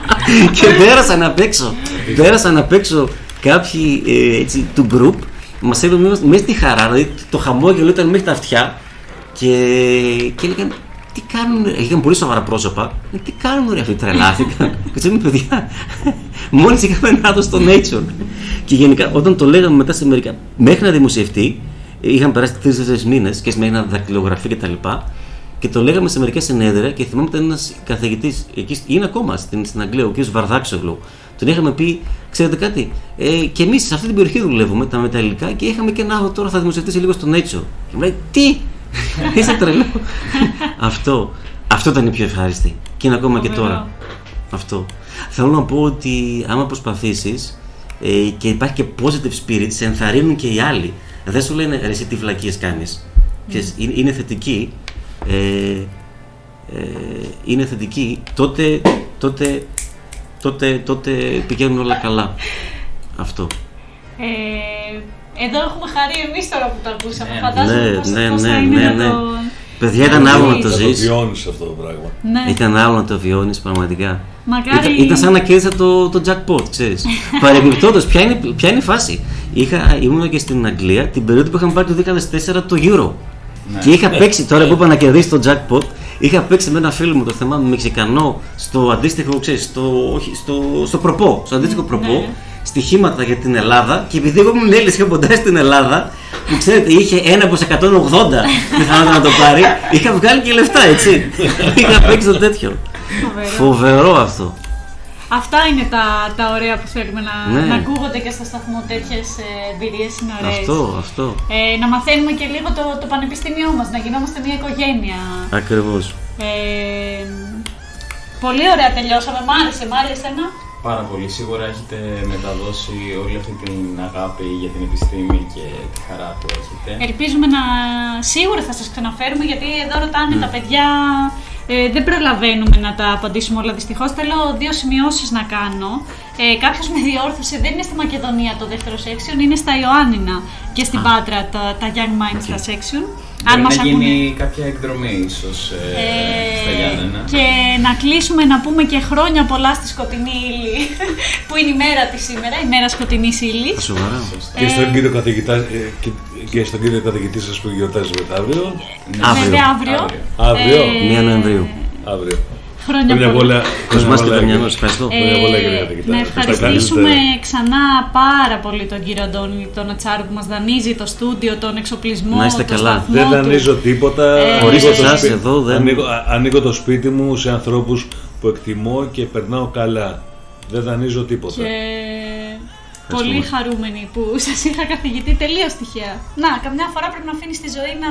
*laughs* και πέρασαν απ' έξω. πέρασαν απ' έξω κάποιοι ε, έτσι, του group. Μας έδωσαν μέσα στη χαρά, δηλαδή το χαμόγελο ήταν μέχρι τα αυτιά και, και έλεγαν τι κάνουν, είχαν πολύ σοβαρά πρόσωπα. «Ε, Τι κάνουν ρε αυτοί, τρελάθηκαν. *laughs* και του παιδιά, μόλις είχαμε ένα άδο στο Nature. και γενικά όταν το λέγαμε μετά σε μερικά, μέχρι να δημοσιευτεί, είχαν περάσει τρει-τέσσερι μήνες και μέχρι να δακτυλογραφεί κτλ. Και το λέγαμε σε μερικά συνέδρια και θυμάμαι ότι ένας καθηγητής, εκεί είναι ακόμα στην, στην Αγγλία, ο κ. Βαρδάξογλου, τον είχαμε πει, ξέρετε κάτι, ε, και εμείς σε αυτή την περιοχή δουλεύουμε, τα μεταλλικά, και είχαμε και ένα άλλο τώρα θα δημοσιευτεί σε λίγο στο Nature. Και μου λέει, Τι! *laughs* Είσαι τρελό. αυτό, αυτό ήταν η πιο ευχάριστη. Και είναι ακόμα και τώρα. Αυτό. Θέλω να πω ότι άμα προσπαθήσεις ε, και υπάρχει και positive spirit, σε ενθαρρύνουν και οι άλλοι. Δεν σου λένε ρε, εσύ τι βλακίες κάνεις. Είναι, είναι θετική ε, ε, είναι θετική, τότε, τότε, τότε, τότε πηγαίνουν όλα καλά. Αυτό. Ε, εδώ έχουμε χαρεί εμείς τώρα που το ακούσαμε. Ναι, Φαντάζομαι ναι, πώς, ναι, πώς ναι, θα είναι ναι, να ναι. το... Παιδιά ήταν άλλο να το Θα το ζεις. βιώνεις αυτό το πράγμα. Ναι. Ήταν άλλο να το βιώνεις πραγματικά. Μακάρι... Ήταν, ήταν σαν να κέρδισα το, το jackpot, ξέρεις. *laughs* Παρεμπιπτόντως, ποια είναι, ποια είναι η φάση; Είχα, ήμουν και στην Αγγλία την περίοδο που είχαμε πάρει το 2004 το Euro. Ναι. Και είχα παίξει, τώρα που είπα να κερδίσει το jackpot, είχα παίξει με ένα φίλο μου, το θυμάμαι, Μεξικανό, στο αντίστοιχο, ξέρεις, στο, όχι, στο, στο προπό, στο αντίστοιχο προπό, ναι. Στοιχήματα για την Ελλάδα και επειδή εγώ ήμουν Έλληνας και είχα ποντάρει στην Ελλάδα, που ξέρετε είχε ένα από 180 πιθανότητα να το πάρει, είχα βγάλει και λεφτά, έτσι. είχα παίξει το τέτοιο. Φοβερό. Φοβερό αυτό. Αυτά είναι τα, τα ωραία που θέλουμε να, Ναι. να ακούγονται και στο σταθμό τέτοιες εμπειρίες είναι ωραίες. Αυτό, αυτό. Ε, να μαθαίνουμε και λίγο το, το πανεπιστήμιό μας, να γινόμαστε μια οικογένεια. Ακριβώς. Ε, πολύ ωραία τελειώσαμε, μ' άρεσε, μ' άρεσε ένα. Πάρα πολύ. Σίγουρα έχετε μεταδώσει όλη αυτή την αγάπη για την επιστήμη και τη χαρά που έχετε. Ελπίζουμε να σίγουρα θα σας ξαναφέρουμε γιατί εδώ ρωτάνε Ναι. τα παιδιά ε, δεν προλαβαίνουμε να τα απαντήσουμε όλα δυστυχώς. Θέλω δύο σημειώσεις να κάνω. Ε, Κάποιος με διόρθωσε, δεν είναι στη Μακεδονία το δεύτερο section, είναι στα Ιωάννινα και στην Πάτρα τα, τα Young Minds τα section. Μπορεί μας να ακούνε. γίνει κάποια εκδρομή ίσως ε, στα Γιάννενα. Και να κλείσουμε να πούμε και χρόνια πολλά στη σκοτεινή ύλη, που είναι η μέρα της σήμερα, η μέρα σκοτεινής ύλης. Σοβαρά. Και στον Ε, κύριο καθηγητά, ε, και, και στον κύριο καθηγητή σας που γιορτάζει μεθαύριο. Αύριο. Βέβαια αύριο. Αύριο. Μία Νοεμβρίου. Αύριο. Χρόνια Χρόνια πολλά. πολλά. Κοσμάς και πολλά, Δαμιανός, κύριε. ευχαριστώ. Χρόνια πολλά, κύριε Ε, καθηγητά. να Ευχαριστώ. ευχαριστήσουμε Καλύτερα. ξανά πάρα πολύ τον κύριο Αντώνη, τον Ατσάρου που μας δανείζει το στούντιο, τον εξοπλισμό, Να είστε το καλά. σταθμό Δεν του. δανείζω τίποτα. Ε, Χωρίς Ανοίγω το εσάς σπίτι- εδώ δεν- Ανοίγω, α- ανοίγω το σπίτι μου σε ανθρώπους που εκτιμώ και περνάω καλά. Δεν δανείζω τίποτα. Και πολύ χαρούμενη που σας είχα καθηγητή τελείως τυχαία. Να, καμιά φορά πρέπει να αφήνεις τη ζωή να,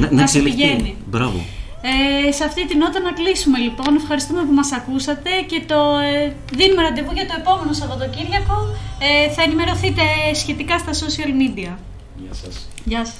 Να, να να σου πηγαίνει. εξελιχθεί. Μπράβο. Ε, σε αυτή την νότα να κλείσουμε λοιπόν. Ευχαριστούμε που μας ακούσατε και το ε, δίνουμε ραντεβού για το επόμενο Σαββατοκύριακο. Ε, θα ενημερωθείτε σχετικά στα social media. Γεια σας. Γεια σας.